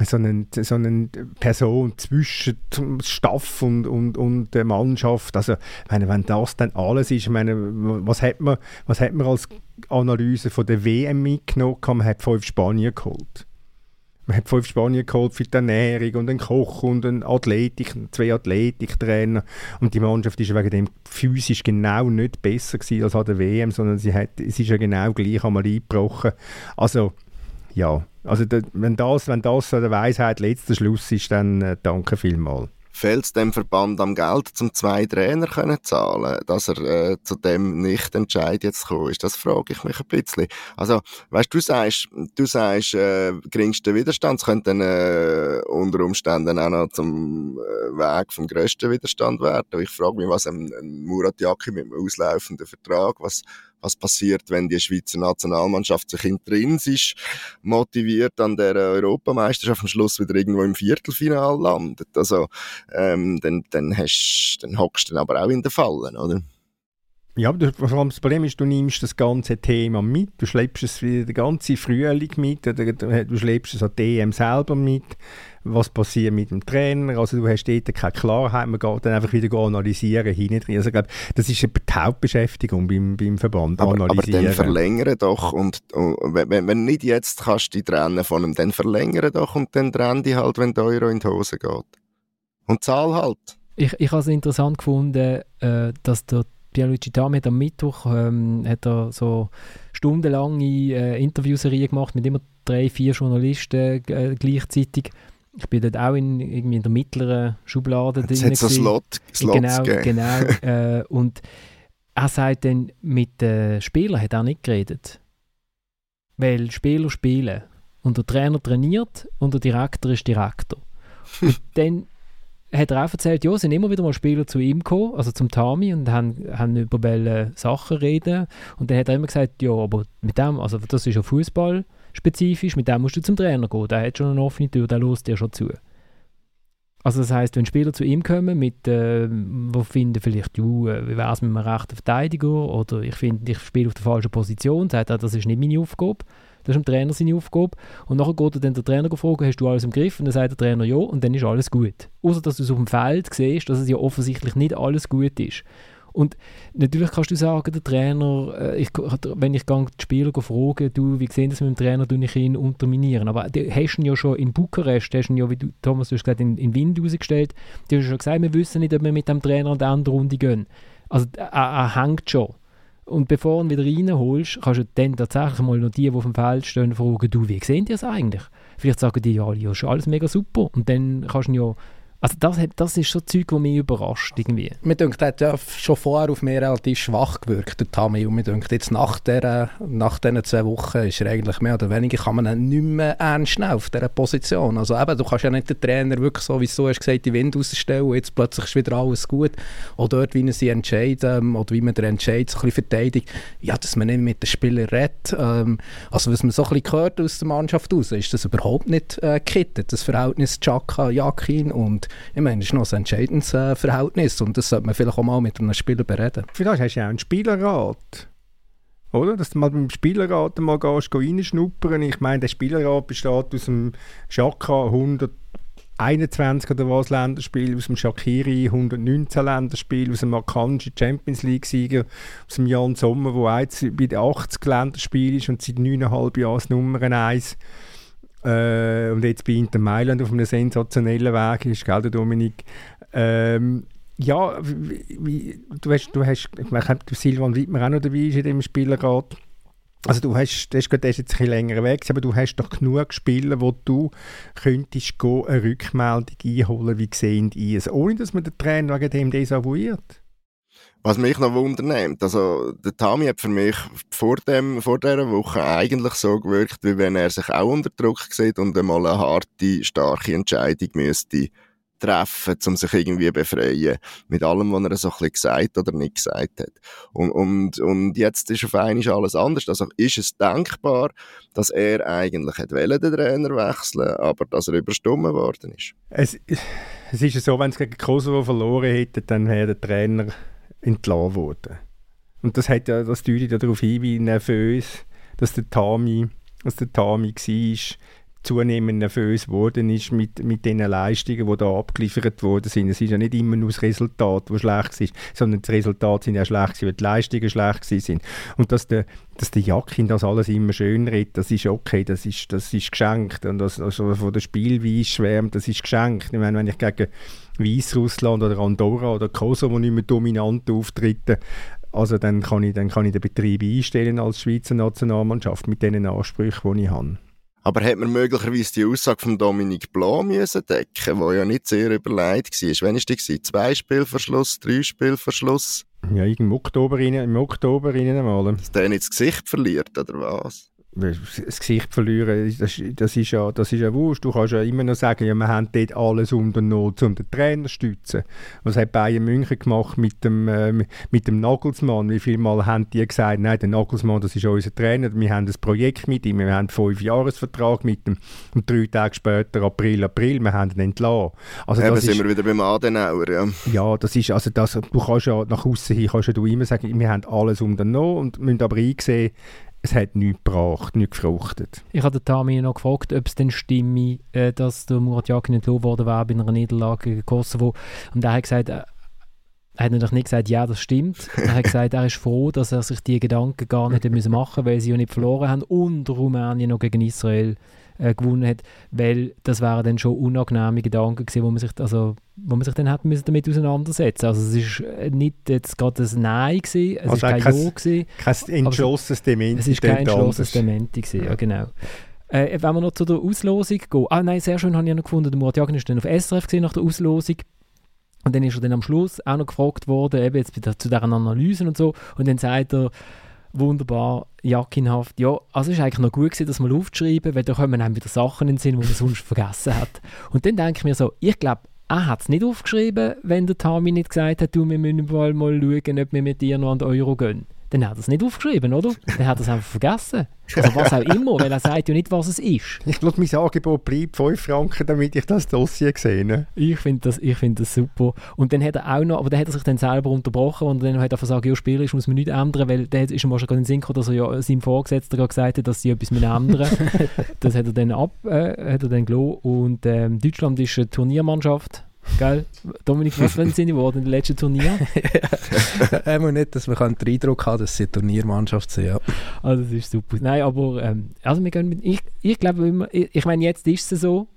so einen, so einen Person zwischen Staff und, und, und der Mannschaft. Also, meine, wenn das dann alles ist, meine, was hat man, was hat man als Analyse von der WM mitgenommen? Man hat fünf Spanien geholt. Man hat fünf Spanien geholt für die Ernährung und einen Koch und einen Athletik, zwei Athletiktrainer. Und die Mannschaft ist wegen dem physisch genau nicht besser gewesen als an der WM, sondern sie hat, es ist ja genau gleich einmal eingebrochen. Also, ja, also wenn, das, wenn das der Weisheit letzter Schluss ist, dann äh, danke vielmals fehlt dem Verband am Geld, um zwei Trainer können zahlen, dass er äh, zu dem nicht Entscheid jetzt gekommen ist? Das frage ich mich ein bisschen. Also, weißt du, sagst, du sagst, äh, geringster Widerstand, könnte dann äh, unter Umständen auch noch zum äh, Weg vom grössten Widerstand werden. Ich frage mich, was ein, ein Murat Yaki mit einem auslaufenden Vertrag, was was passiert, wenn die Schweizer Nationalmannschaft sich intrinsisch motiviert an der Europameisterschaft am Schluss wieder irgendwo im Viertelfinal landet. Also ähm, dann, dann, hast, dann hockst du dann aber auch in den Fallen, oder? Ja, aber das Problem ist, du nimmst das ganze Thema mit, du schleppst es wieder den ganzen Frühling mit, du schleppst es an DM selber mit, was passiert mit dem Trainer, also du hast dort keine Klarheit, man geht dann einfach wieder analysieren, hinten Also ich glaube, das ist die Hauptbeschäftigung beim, beim Verband, aber, analysieren. Aber dann verlängere doch und, und wenn, wenn nicht jetzt kannst du dich trennen von ihm, dann verlängere doch und dann trenn dich halt, wenn der Euro in die Hose geht. Und zahl halt. Ich, ich habe es interessant gefunden, äh, dass der Pierluigi Tami hat am Mittwoch ähm, hat er so stundenlange äh, Interviewserie gemacht mit immer drei, vier Journalisten äh, gleichzeitig. Ich bin dort auch in, irgendwie in der mittleren Schublade drin. Jetzt so Slot, Slots Genau, genau. äh, und er sagt dann, mit den Spielern hat er nicht geredet. Weil Spieler spielen. Und der Trainer trainiert und der Direktor ist Direktor. Und dann hat er auch erzählt, ja, sind immer wieder mal Spieler zu ihm gekommen, also zum Tami, und haben, haben über welche Sachen reden. Und dann hat er immer gesagt, ja, aber mit dem, also das ist ja Fußball spezifisch, mit dem musst du zum Trainer gehen. Der hat schon eine offene Tür, der lässt dir schon zu. Also das heißt, wenn Spieler zu ihm kommen, mit, äh, wo finden vielleicht, du, äh, wie wäre es mit einem rechten Verteidiger oder ich finde, ich spiele auf der falschen Position, sagt er, das ist nicht meine Aufgabe. Das ist dem Trainer seine Aufgabe. Und nachher geht er dann der Trainer fragen, hast du alles im Griff? Und dann sagt der Trainer ja und dann ist alles gut. Außer dass du es auf dem Feld siehst, dass es ja offensichtlich nicht alles gut ist. Und natürlich kannst du sagen, der Trainer, äh, ich, wenn ich die Spieler frage, du, wie sehen das mit dem Trainer, du ich ihn unterminieren. Aber du hast ihn ja schon in Bukarest, hast ihn ja, wie du, Thomas, du hast gesagt, in, in Wind rausgestellt, du hast schon gesagt, wir wissen nicht, ob wir mit dem Trainer an die andere Runde gehen. Also er, er hängt schon. Und bevor du ihn wieder reinholst, kannst du dann tatsächlich mal noch die, die auf dem Feld stehen, fragen, du, wie sehen die das eigentlich? Vielleicht sagen die, ja, ja, ist alles mega super. Und dann kannst du ihn ja Also das, hat, das ist so Zeug, das mich überrascht irgendwie. Mir denkt, er hat ja schon vorher auf mich relativ schwach gewirkt, der Tami. Und mir denkt, jetzt nach, der, nach diesen zwei Wochen ist er eigentlich mehr oder weniger, kann man ihn nicht mehr ernst nehmen auf dieser Position. Also eben, du kannst ja nicht den Trainer wirklich so, wie du hast gesagt, die Wind rausstellen und jetzt plötzlich ist wieder alles gut. Oder dort, wie er sie entscheidet ähm, oder wie man den Entscheid so ein bisschen verteidigt. Ja, dass man nicht mit den Spielern redet. Ähm, also was man so ein bisschen gehört aus der Mannschaft raus, ist das überhaupt nicht äh, gekittet, das Verhältnis Chaka, Jakin und ich meine, es ist noch ein entscheidendes äh, Verhältnis und das sollte man vielleicht auch mal mit einem Spieler bereden. Vielleicht hast du ja auch einen Spielerrat. Oder? Dass du mal beim Spielerrat mal gehst, reinschnuppern. Ich meine, der Spielerrat besteht aus dem Chaka 121 oder was Länderspiel, aus dem Shakiri 119 Länderspiel, aus dem Akanji Champions League-Sieger, aus dem Jan Sommer, der jetzt bei den 80 Länderspielen ist und seit 9,5 Jahren Nummer 1 äh, und jetzt bei Inter Mailand auf einem sensationellen Weg ist, gell, der Dominik. Ähm, ja, wie, wie, du hast, du hast, Silvan Wittmer auch noch dabei ist in dem Spielerrat. Also du hast, das ist, jetzt ein bisschen länger weg, aber du hast doch genug Spieler, wo du könntest gehen, eine Rückmeldung einholen, wie sehen die es, ohne dass man den Trainer wegen dem desavouiert. Was mich noch wundernimmt, also der Tami hat für mich vor, dem, vor dieser Woche eigentlich so gewirkt, wie wenn er sich auch unter Druck sieht und einmal eine harte, starke Entscheidung müsste treffen, um sich irgendwie befreien. Mit allem, was er so ein gesagt oder nicht gesagt hat. Und, und, und jetzt ist auf einmal alles anders. Also ist es denkbar, dass er eigentlich hat den Trainer wechseln aber dass er überstummen worden ist? Es, es ist so, wenn es gegen Kosovo verloren hätte, dann wäre der Trainer entlassen worden. Und das, hat ja, das deutet ja darauf hin, wie nervös dass der Tami, dass der Tami war, zunehmend nervös geworden ist mit, mit den Leistungen, die da abgeliefert worden sind. Es ist ja nicht immer nur das Resultat, das schlecht ist, sondern das Resultat sind ja schlecht, weil die Leistungen schlecht sind. Und dass der, dass der Jakin das alles immer schön redet, das ist okay, das ist, das ist geschenkt. Und das, also von der Spielweise schwärmt, das ist geschenkt. Ich meine, wenn ich gegen Weißrussland oder Andorra oder Kosovo nicht mehr dominant auftrete, also dann kann ich, dann kann ich den Betrieb einstellen als Schweizer Nationalmannschaft mit den Ansprüchen, die ich habe. Aber hat man möglicherweise die Aussage von Dominik Blanc müssen decken, wo ja nicht sehr überlegt war? Wann war die? Zwei Spielverschluss, drei Spielverschluss? Ja, im Oktober, rein, im Oktober rein einmal. Dass der nicht das Gesicht verliert, oder was? Das Gesicht verlieren, das, das, ist ja, das ist ja wurscht. Du kannst ja immer noch sagen, ja, wir haben dort alles unternommen, um den Trainer zu stützen. Was hat Bayern München gemacht mit dem, äh, mit dem Nagelsmann? Wie viele Mal haben die gesagt, nein, der Nagelsmann, das ist unser Trainer, wir haben ein Projekt mit ihm, wir haben einen Fünf-Jahres-Vertrag mit ihm und drei Tage später, April, April, wir haben ihn entlassen. Also Eben sind ist, wir wieder beim Adenauer, ja. Ja, das ist, also das, du kannst ja nach außen hin kannst ja du immer sagen, wir haben alles unternommen und müssen aber einsehen, es hat nichts gebracht, nichts gefruchtet. Ich den Tami noch gefragt, ob es denn stimme, äh, dass der Murat Yakin entlohnt worden wäre bei einer Niederlage gegen Kosovo. Und er hat gesagt, äh, er hat natürlich nicht gesagt, ja, das stimmt. Er hat gesagt, er ist froh, dass er sich die Gedanken gar nicht machen musste, weil sie ja nicht verloren haben und Rumänien noch gegen Israel äh, gewonnen hat, weil das wären dann schon unangenehme Gedanken gewesen, wo man sich, also, wo man sich dann hätte müssen damit auseinandersetzen Also es ist äh, nicht jetzt gerade ein Nein gewesen, es also ist kein Ja gewesen. Kein entschlossenes Dementi. Es ist kein entschlossenes Dementi gewesen, ja, ja genau. Äh, wenn wir noch zu der Auslosung gehen. Ah nein, sehr schön habe ich noch gefunden, der Murat Jagn ist dann auf SRF gesehen nach der Auslosung. Und dann ist er dann am Schluss auch noch gefragt worden, eben jetzt zu deren Analysen und so. Und dann sagt er, wunderbar, jackinhaft. Ja, also ist eigentlich noch gut gewesen, das mal aufzuschreiben, weil da kommen dann wieder Sachen in den Sinn, die man sonst vergessen hat. Und dann denke ich mir so, ich glaube, er hat es nicht aufgeschrieben, wenn der Tami nicht gesagt hat, du, wir müssen mal, mal schauen, ob wir mit dir noch an den Euro gehen dann hat er es nicht aufgeschrieben, oder? Dann hat er es einfach vergessen. Also was auch immer, weil er sagt ja nicht, was es ist. Ich glaube, mein Angebot bleibt 5 Franken, damit ich das Dossier sehe. Ich finde das, find das super. Und dann hat er auch noch, aber dann hat er sich dann selber unterbrochen und dann hat er gesagt, ja, spielerisch muss man nichts ändern, weil der ist ihm wahrscheinlich gerade in den Sinn gekommen, dass er ja seinem Vorgesetzten gerade gesagt hat, dass sie etwas ändern müssen. das hat er dann ab, äh, hat er dann gelassen. Und ähm, Deutschland ist eine Turniermannschaft Gell? Dominik, was sind sie geworden in den letzten Turnier? Einmal nicht, dass man den Eindruck hat, dass sie eine Turniermannschaft sind. Ja. Also das ist super. Nein, aber ähm, also wir gehen mit, ich, ich glaube immer, ich, ich meine, jetzt ist es so,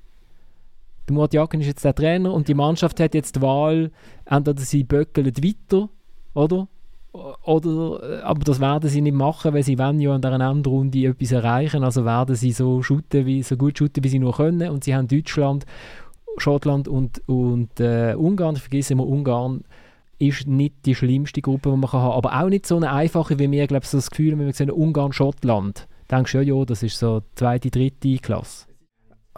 der Murat Jagen ist jetzt der Trainer und die Mannschaft hat jetzt die Wahl, entweder sie böckeln weiter, oder? Oder, äh, aber das werden sie nicht machen, weil sie wollen ja in dieser Endrunde etwas erreichen. Also werden sie so, shooten, wie, so gut shooten, wie sie nur können. Und sie haben Deutschland Schottland und, und äh, Ungarn, ich vergesse immer Ungarn, ist nicht die schlimmste Gruppe, die man kann haben aber auch nicht so eine einfache, wie wir, glaube ich, so das Gefühl, wenn wir sehen, Ungarn-Schottland, denkst du, ja, ja, das ist so zweite, dritte Klasse.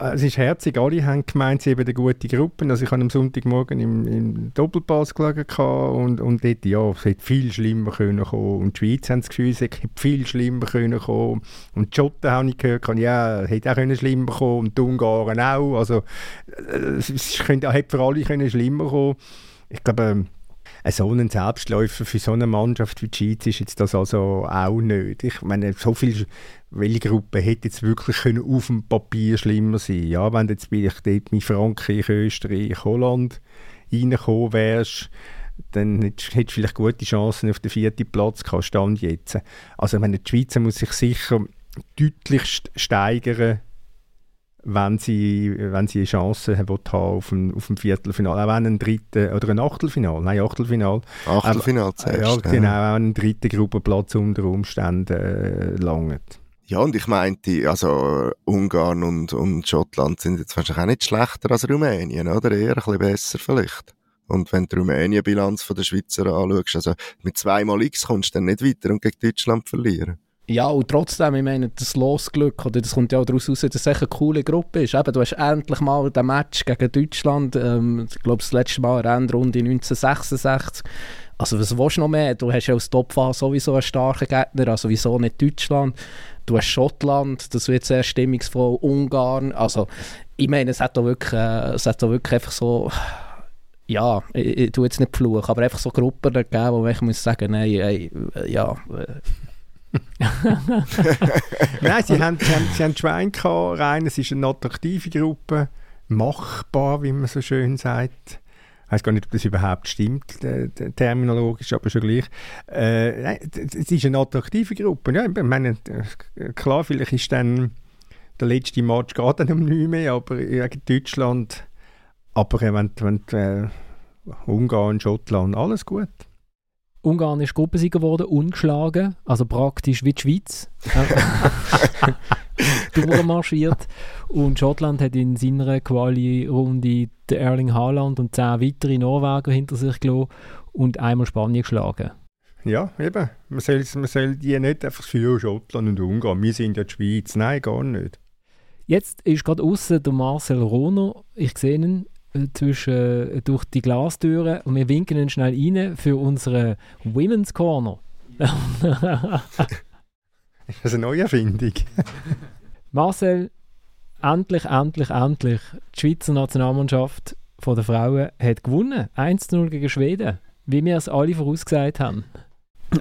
Äh, es ist herzig, alle haben gemeint, sie haben eine gute Gruppe. Also ich habe am Sonntagmorgen im, im Doppelpass gelegen und, und dort, ja, es hätte viel schlimmer können kommen. Und die Schweiz haben das Gefühl, es hätte viel schlimmer können kommen. Und die Schotten habe ich gehört, ja, hätte auch können schlimmer kommen und die Ungarn auch. Also äh, es könnte, hätte für alle können schlimmer kommen. Ich glaube, ähm, so ein Selbstläufer für so eine Mannschaft wie die Schweiz ist jetzt das also auch nicht. Ich meine, so viel, welche Gruppe hätte jetzt wirklich können auf dem Papier schlimmer sein Ja, wenn jetzt vielleicht mit Frankreich, Österreich, Holland reingekommen wärst, dann hättest du vielleicht gute Chancen auf den vierten Platz gehabt, Stand jetzt. Also ich meine, die Schweiz muss sich sicher deutlich steigern wenn sie, wenn sie eine Chance haben auf dem, auf dem Viertelfinale, auch wenn ein dritten oder ein Achtelfinale, nein Achtelfinale. Achtelfinale zuerst. Ja, genau, auch einen dritten Gruppenplatz unter Umständen äh, langt. Ja, und ich meinte, also Ungarn und, und Schottland sind jetzt wahrscheinlich auch nicht schlechter als Rumänien, oder? Eher ein bisschen besser vielleicht. Und wenn du die Rumänien-Bilanz der Schweizer anschaust, also mit zweimal X kommst du dann nicht weiter und gegen Deutschland verlieren. Ja, und trotzdem, ich meine, das Losglück, oder das kommt ja auch daraus raus, dass es eine coole Gruppe ist. Eben, du hast endlich mal den Match gegen Deutschland, ähm, ich glaube, das letzte Mal eine Endrunde 1966. Also was willst du noch mehr? Du hast ja als Topfahrer sowieso einen starken Gegner, also wieso nicht Deutschland? Du hast Schottland, das wird sehr stimmungsvoll, Ungarn, also ich meine, es hat da wirklich, äh, es hat da wirklich einfach so ja, ich, ich tue jetzt nicht fluchen, aber einfach so Gruppen gegeben, wo ich muss sagen, nein, ey, ja, äh, Nein, sie haben, sie haben, sie haben Schwein rein. Es ist eine attraktive Gruppe, machbar, wie man so schön sagt. Ich weiß gar nicht, ob das überhaupt stimmt, terminologisch, aber schon gleich. Äh, es ist eine attraktive Gruppe. Ja, ich meine, klar, vielleicht ist dann der letzte Match geht dann um nichts mehr, aber gegen Deutschland, aber wenn, wenn äh, Ungarn, Schottland, alles gut. Ungarn ist Gruppensieger geworden, ungeschlagen, also praktisch wie die Schweiz. durchmarschiert. Und Schottland hat in seiner Quali-Runde Erling Haaland und zehn weitere Norweger hinter sich gelassen und einmal Spanien geschlagen. Ja, eben. Man soll, man soll die nicht einfach für Schottland und Ungarn. Wir sind ja die Schweiz. Nein, gar nicht. Jetzt ist gerade außen der Marcel Rohner. Ich sehe ihn zwischen, äh, durch die Glastüren und wir winken ihn schnell rein für unsere Women's Corner. das ist eine neue Erfindung. Marcel, endlich, endlich, endlich, die Schweizer Nationalmannschaft von der Frauen hat gewonnen. 1-0 gegen Schweden, wie wir es alle vorausgesagt haben.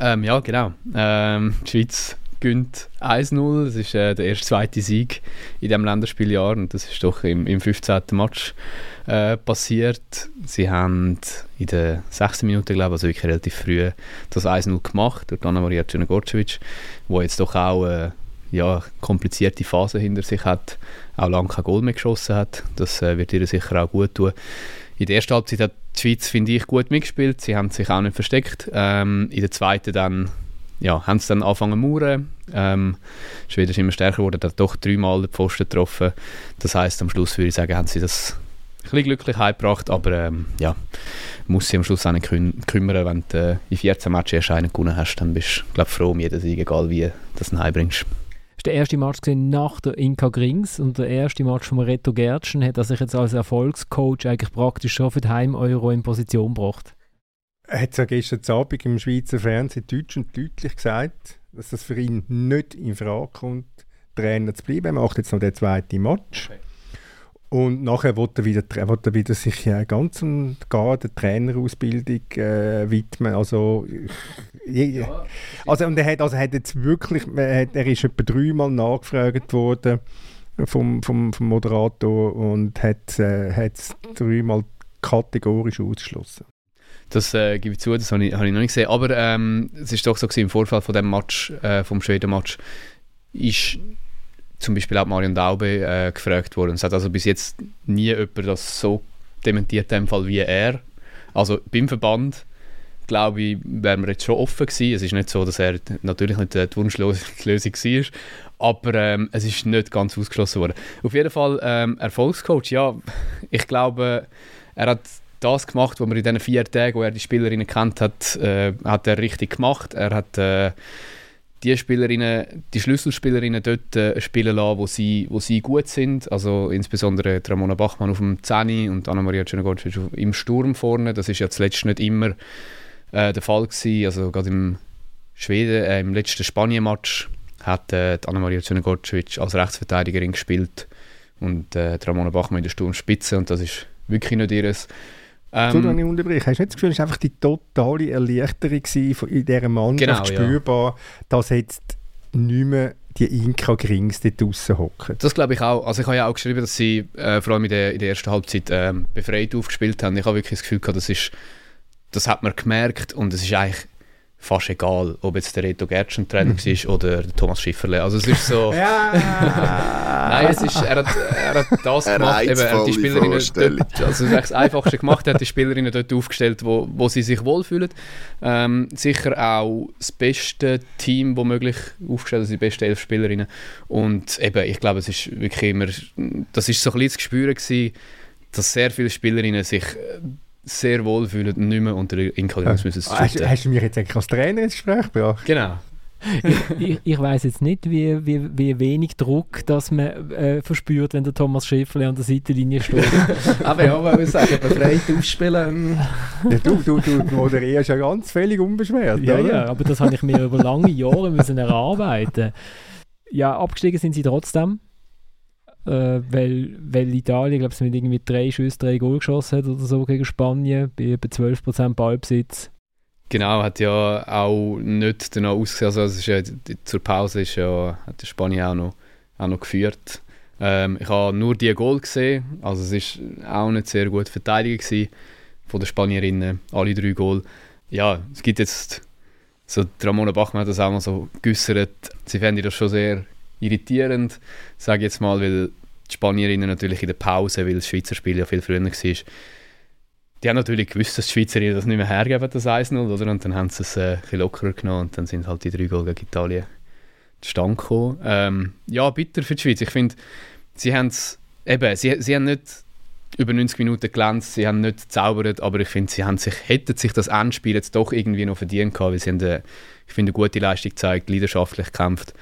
Ähm, ja, genau. Ähm, die Schweiz gönnt 1-0. Das ist äh, der erste, zweite Sieg in diesem Länderspieljahr und das ist doch im, im 15. Match äh, passiert. Sie haben in der 6. Minute, glaube ich, also wirklich relativ früh das 1-0 gemacht durch Anna-Maria Czernogorcevic, wo jetzt doch auch äh, ja, komplizierte Phase hinter sich hat, auch lange kein Goal mehr geschossen hat. Das äh, wird ihr sicher auch gut tun. In der ersten Halbzeit hat die Schweiz, finde ich, gut mitgespielt. Sie haben sich auch nicht versteckt. Ähm, in der zweiten dann ja, haben sie dann angefangen zu mauern. Ähm, Schweden ist immer stärker geworden, hat doch dreimal den Pfosten getroffen. Das heisst, am Schluss würde ich sagen, haben sie das ein glücklich heimgebracht, aber ähm, ja, muss sie am Schluss auch nicht küm kümmern. Wenn du äh, in 14 Matches erst einen gewonnen hast, dann bist du froh um jeden Sieg, egal wie du das heimbringst. Das war der erste Match nach der Inka Grings und der erste Match von Reto Gertschen hat er sich jetzt als Erfolgscoach eigentlich praktisch schon für die Heim-Euro in Position gebracht. Er hat ja gestern Abend im Schweizer Fernsehen deutsch und deutlich gesagt, dass das für ihn nicht in Frage kommt, Trainer zu bleiben. Er macht jetzt noch den zweiten Match. Okay. Und nachher wird er wieder, wird er wieder sich ja, ganz und gar der Trainerausbildung äh, widmen. Also, je, also, und er hat, also hat jetzt wirklich, er, hat, er ist etwa dreimal nachgefragt worden vom, vom, vom Moderator und hat es äh, dreimal kategorisch ausgeschlossen. Das äh, gebe ich zu, das habe ich, hab ich noch nicht gesehen. Aber ähm, es ist doch so gewesen, im Vorfall von dem Match, äh, vom Schweden-Match, ist zum Beispiel auch Marion Daube äh, gefragt worden. Es hat also bis jetzt nie jemand das so dementiert, dem Fall wie er. Also beim Verband glaube ich, wären wir jetzt schon offen gewesen. Es ist nicht so, dass er natürlich nicht die Wunschlösung war, aber ähm, es ist nicht ganz ausgeschlossen worden. Auf jeden Fall ähm, Erfolgscoach, ja, ich glaube, er hat das gemacht, was man in diesen vier Tagen, wo er die Spielerinnen kennt hat, äh, hat er richtig gemacht. Er hat äh, die Spielerinnen, die Schlüsselspielerinnen dort äh, spielen lassen, wo sie, wo sie gut sind. Also insbesondere Ramona Bachmann auf dem Zeni und Anna-Maria Czernogorczyk im Sturm vorne. Das ist ja zuletzt nicht immer äh, der Fall gewesen. Also gerade im Schweden, äh, im letzten Spanien-Match hat äh, Anna-Maria Czernogorczyk als Rechtsverteidigerin gespielt und äh, Ramona Bachmann in der Sturmspitze und das ist wirklich nicht ihres ähm, so, ich unterbreche. Hast du nicht das Gefühl, es war einfach die totale Erleichterung in dieser Mannschaft genau, spürbar, ja. dass jetzt nicht mehr die Inka Grings dort draussen hocken? Das glaube ich auch. Also ich habe ja auch geschrieben, dass sie äh, vor allem in der, in der ersten Halbzeit ähm, befreit aufgespielt haben. Ich habe wirklich das Gefühl gehabt, das, ist, das hat man gemerkt und es ist eigentlich fast egal, ob jetzt der Reto Gertschen Trainer war oder der Thomas Schifferle. Also es ist so... Nein, es ist, er, hat, er hat das gemacht, eben, er hat die Spielerinnen dort, also das Einfachste gemacht, er hat die Spielerinnen dort aufgestellt, wo, wo sie sich wohlfühlen. Ähm, sicher auch das beste Team, womöglich aufgestellt, also die besten elf Spielerinnen. Und eben, ich glaube, es ist wirklich immer, das ist so ein bisschen das Gespür gewesen, dass sehr viele Spielerinnen sich sehr wohl fühlen und nicht mehr unter Inkadenz müssen ah, hast, hast, du mich jetzt eigentlich als Trainer ins Gespräch gebracht? Genau. ich, ich, ich weiß jetzt nicht, wie, wie, wie wenig Druck dass man äh, verspürt, wenn der Thomas Schäffle an der Seitenlinie steht. aber ja, man muss sagen, befreit aufspielen. ja, du, du, du moderierst ja ganz völlig unbeschwert. Ja, oder? ja, aber das habe ich mir über lange Jahre müssen erarbeiten. Ja, abgestiegen sind sie trotzdem äh, weil, weil Italien, glaube ich, mit irgendwie drei Schüsse, drei Goal geschossen hat oder so gegen Spanien, bei etwa 12% Ballbesitz. Genau, hat ja auch nicht danach ausgesehen, also ist ja, zur Pause ist ja, hat Spanien auch noch, auch noch geführt. Ähm, ich habe nur die Goal gesehen, also es war auch nicht sehr gut verteidigt gewesen von den Spanierinnen, alle drei Goal. Ja, es gibt jetzt, so Ramona Bachmann hat das auch mal so geäussert, sie fände das schon sehr irritierend, sage jetzt mal, weil die Spanierinnen natürlich in der Pause, weil das Schweizer Spiel ja viel früher war, die haben natürlich gewusst, dass die Schweizerinnen das nicht mehr hergeben, das 1-0, oder? Und dann haben sie es äh, ein bisschen lockerer genommen und dann sind halt die drei Goal gegen Italien zustande gekommen. Ähm, ja, bitter für die Schweiz. Ich finde, sie haben es, eben, sie, sie haben nicht über 90 Minuten glänzt, sie haben nicht gezaubert, aber ich finde, sie haben sich, hätten sich das Endspiel jetzt doch irgendwie noch verdient gehabt, weil sie haben, eine, ich finde, eine gute Leistung gezeigt, leidenschaftlich gekämpft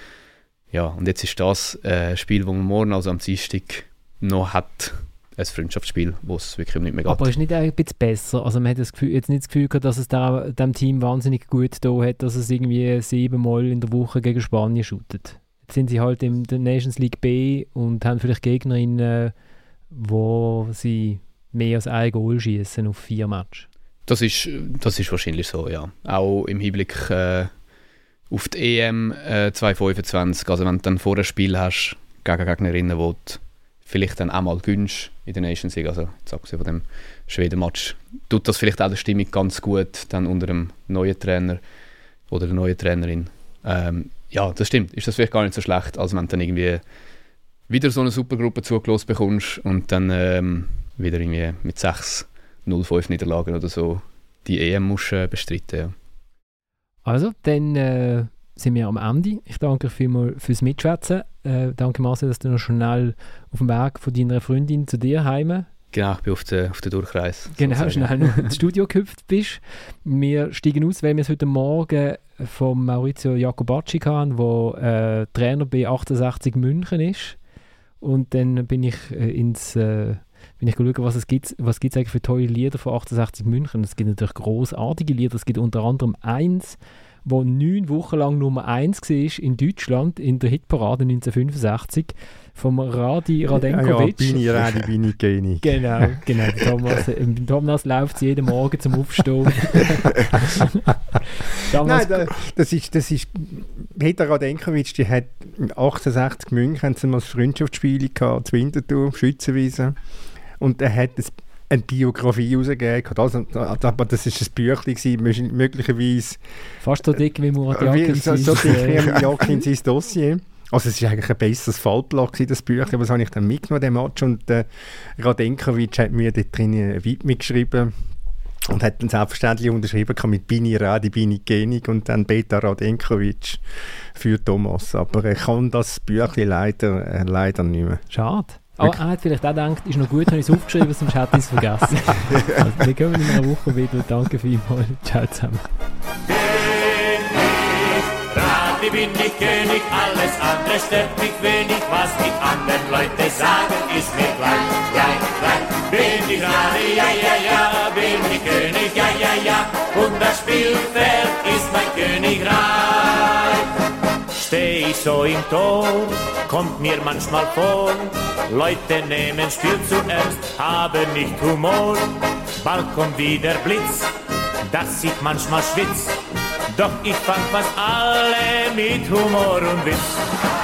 ja, und jetzt ist das äh, Spiel, das man morgen, also am Dienstag, noch hat. Ein Freundschaftsspiel, wo es wirklich nicht mehr geht. Aber ist nicht ein bisschen besser? Also man hat das Gefühl, jetzt nicht das Gefühl gehabt, dass es da, dem Team wahnsinnig gut da hat, dass es irgendwie siebenmal in der Woche gegen Spanien shootet. Jetzt sind sie halt in der Nations League B und haben vielleicht Gegnerinnen, wo sie mehr als ein Goal schießen auf vier Matches. Das ist, das ist wahrscheinlich so, ja. Auch im Hinblick äh, auf die EM äh, 2025, also wenn du dann vor einem Spiel hast, gegen Gegnerinnen, wo du vielleicht dann auch mal gönnst in der Nations League, also jetzt abgesehen von dem Schweden-Match, tut das vielleicht auch der Stimmung ganz gut, dann unter dem neuen Trainer oder der neuen Trainerin. Ähm, ja, das stimmt, ist das vielleicht gar nicht so schlecht, als wenn du dann irgendwie wieder so eine Supergruppe zugelost bekommst und dann ähm, wieder irgendwie mit 6 0-5 Niederlagen oder so die EM musst äh, bestreiten. Ja. Also, dann äh, sind wir am Ende. Ich danke euch vielmals fürs Mitschwätzen. Äh, danke Marcel, dass du noch schnell auf dem Weg von deiner Freundin zu dir heim Genau, ich bin auf der, auf der Durchreise. Genau, schnell noch ins Studio gehüpft bist. Wir steigen aus, weil wir es heute Morgen von Maurizio Jacobacci hatten, der äh, Trainer bei 68 München ist. Und dann bin ich äh, ins... Äh, wenn ich schaue, was es gibt, was gibt es eigentlich für tolle Lieder von 68 München. Es gibt natürlich großartige Lieder. Es gibt unter anderem eins, wo neun Wochen lang Nummer eins war in Deutschland in der Hitparade 1965 vom Radi Radenkovic. Ja, ja, Bini Radi, Bini Geni. Genau, genau. Thomas, äh, Thomas läuft jeden Morgen zum Aufstehen. Nein, da, das ist, das ist, Peter Radenkovic, die hat 68 München, haben sie mal das Freundschaftsspiel gehabt, zu Winterthur, Schützenwiese. Und er hat das eine Biografie rausgegeben. Also, aber das war ein Büchlein, möglicherweise... Fast so dick wie Murat Jakins. So, so dick wie Jakins sein Dossier. Also es war eigentlich ein besseres Fallblatt, das Büchlein, aber das habe ich dann mitgenommen, den Match. Und äh, Radenkovic hat mir dort drin eine Widmung geschrieben und hat dann selbstverständlich unterschrieben mit Bini Radi, Bini Genig und dann Beta Radenkovic für Thomas. Aber ich kann das Büchlein leider, äh, leider nicht mehr. Schade. Aber er hat vielleicht auch gedacht, ist noch gut, habe ich es aufgeschrieben, sonst hätte ich es vergessen. also, wir kommen in einer Woche wieder. Danke vielmals. Ciao zusammen. Radi bin ich König, alles andere stört mich wenig. Was die anderen Leute sagen, ist mir gleich, gleich, gleich. Bin ich Radi, ja, ja, ja, bin ich König, ja, ja, ja. Und das Spielfeld ist mein Königreich. Steh ich so im Tor, kommt mir manchmal vor, Leute nehmen Spiel zu ernst, haben nicht Humor. Bald kommt wieder Blitz, dass ich manchmal schwitz, doch ich fang fast alle mit Humor und Witz.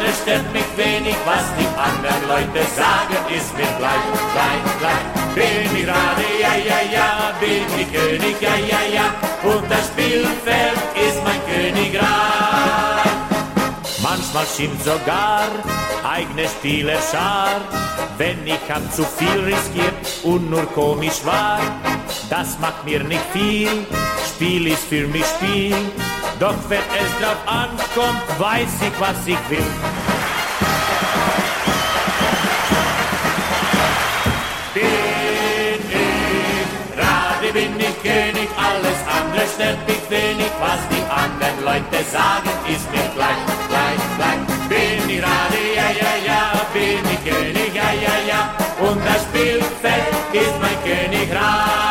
Andere stört mich wenig, was die anderen Leute sagen, ist mir gleich, gleich, gleich. Bin ich Radi, ja, ja, ja, bin ich König, ja, ja, ja, und das Spielfeld ist mein Königreich. Manchmal schimpft sogar eigene Spielerschar, wenn ich hab zu viel riskiert und nur komisch war. Das macht mir nicht viel, Spiel ist für mich Spiel. Doch wenn es drauf ankommt, weiß ich, was ich will. Bin ich, gerade bin ich König, alles andere stört mich wenig. Was die anderen Leute sagen, ist mir gleich, gleich, gleich. Bin ich gerade, ja, ja, ja, bin ich König und das Spielfeld ist mein Königreich.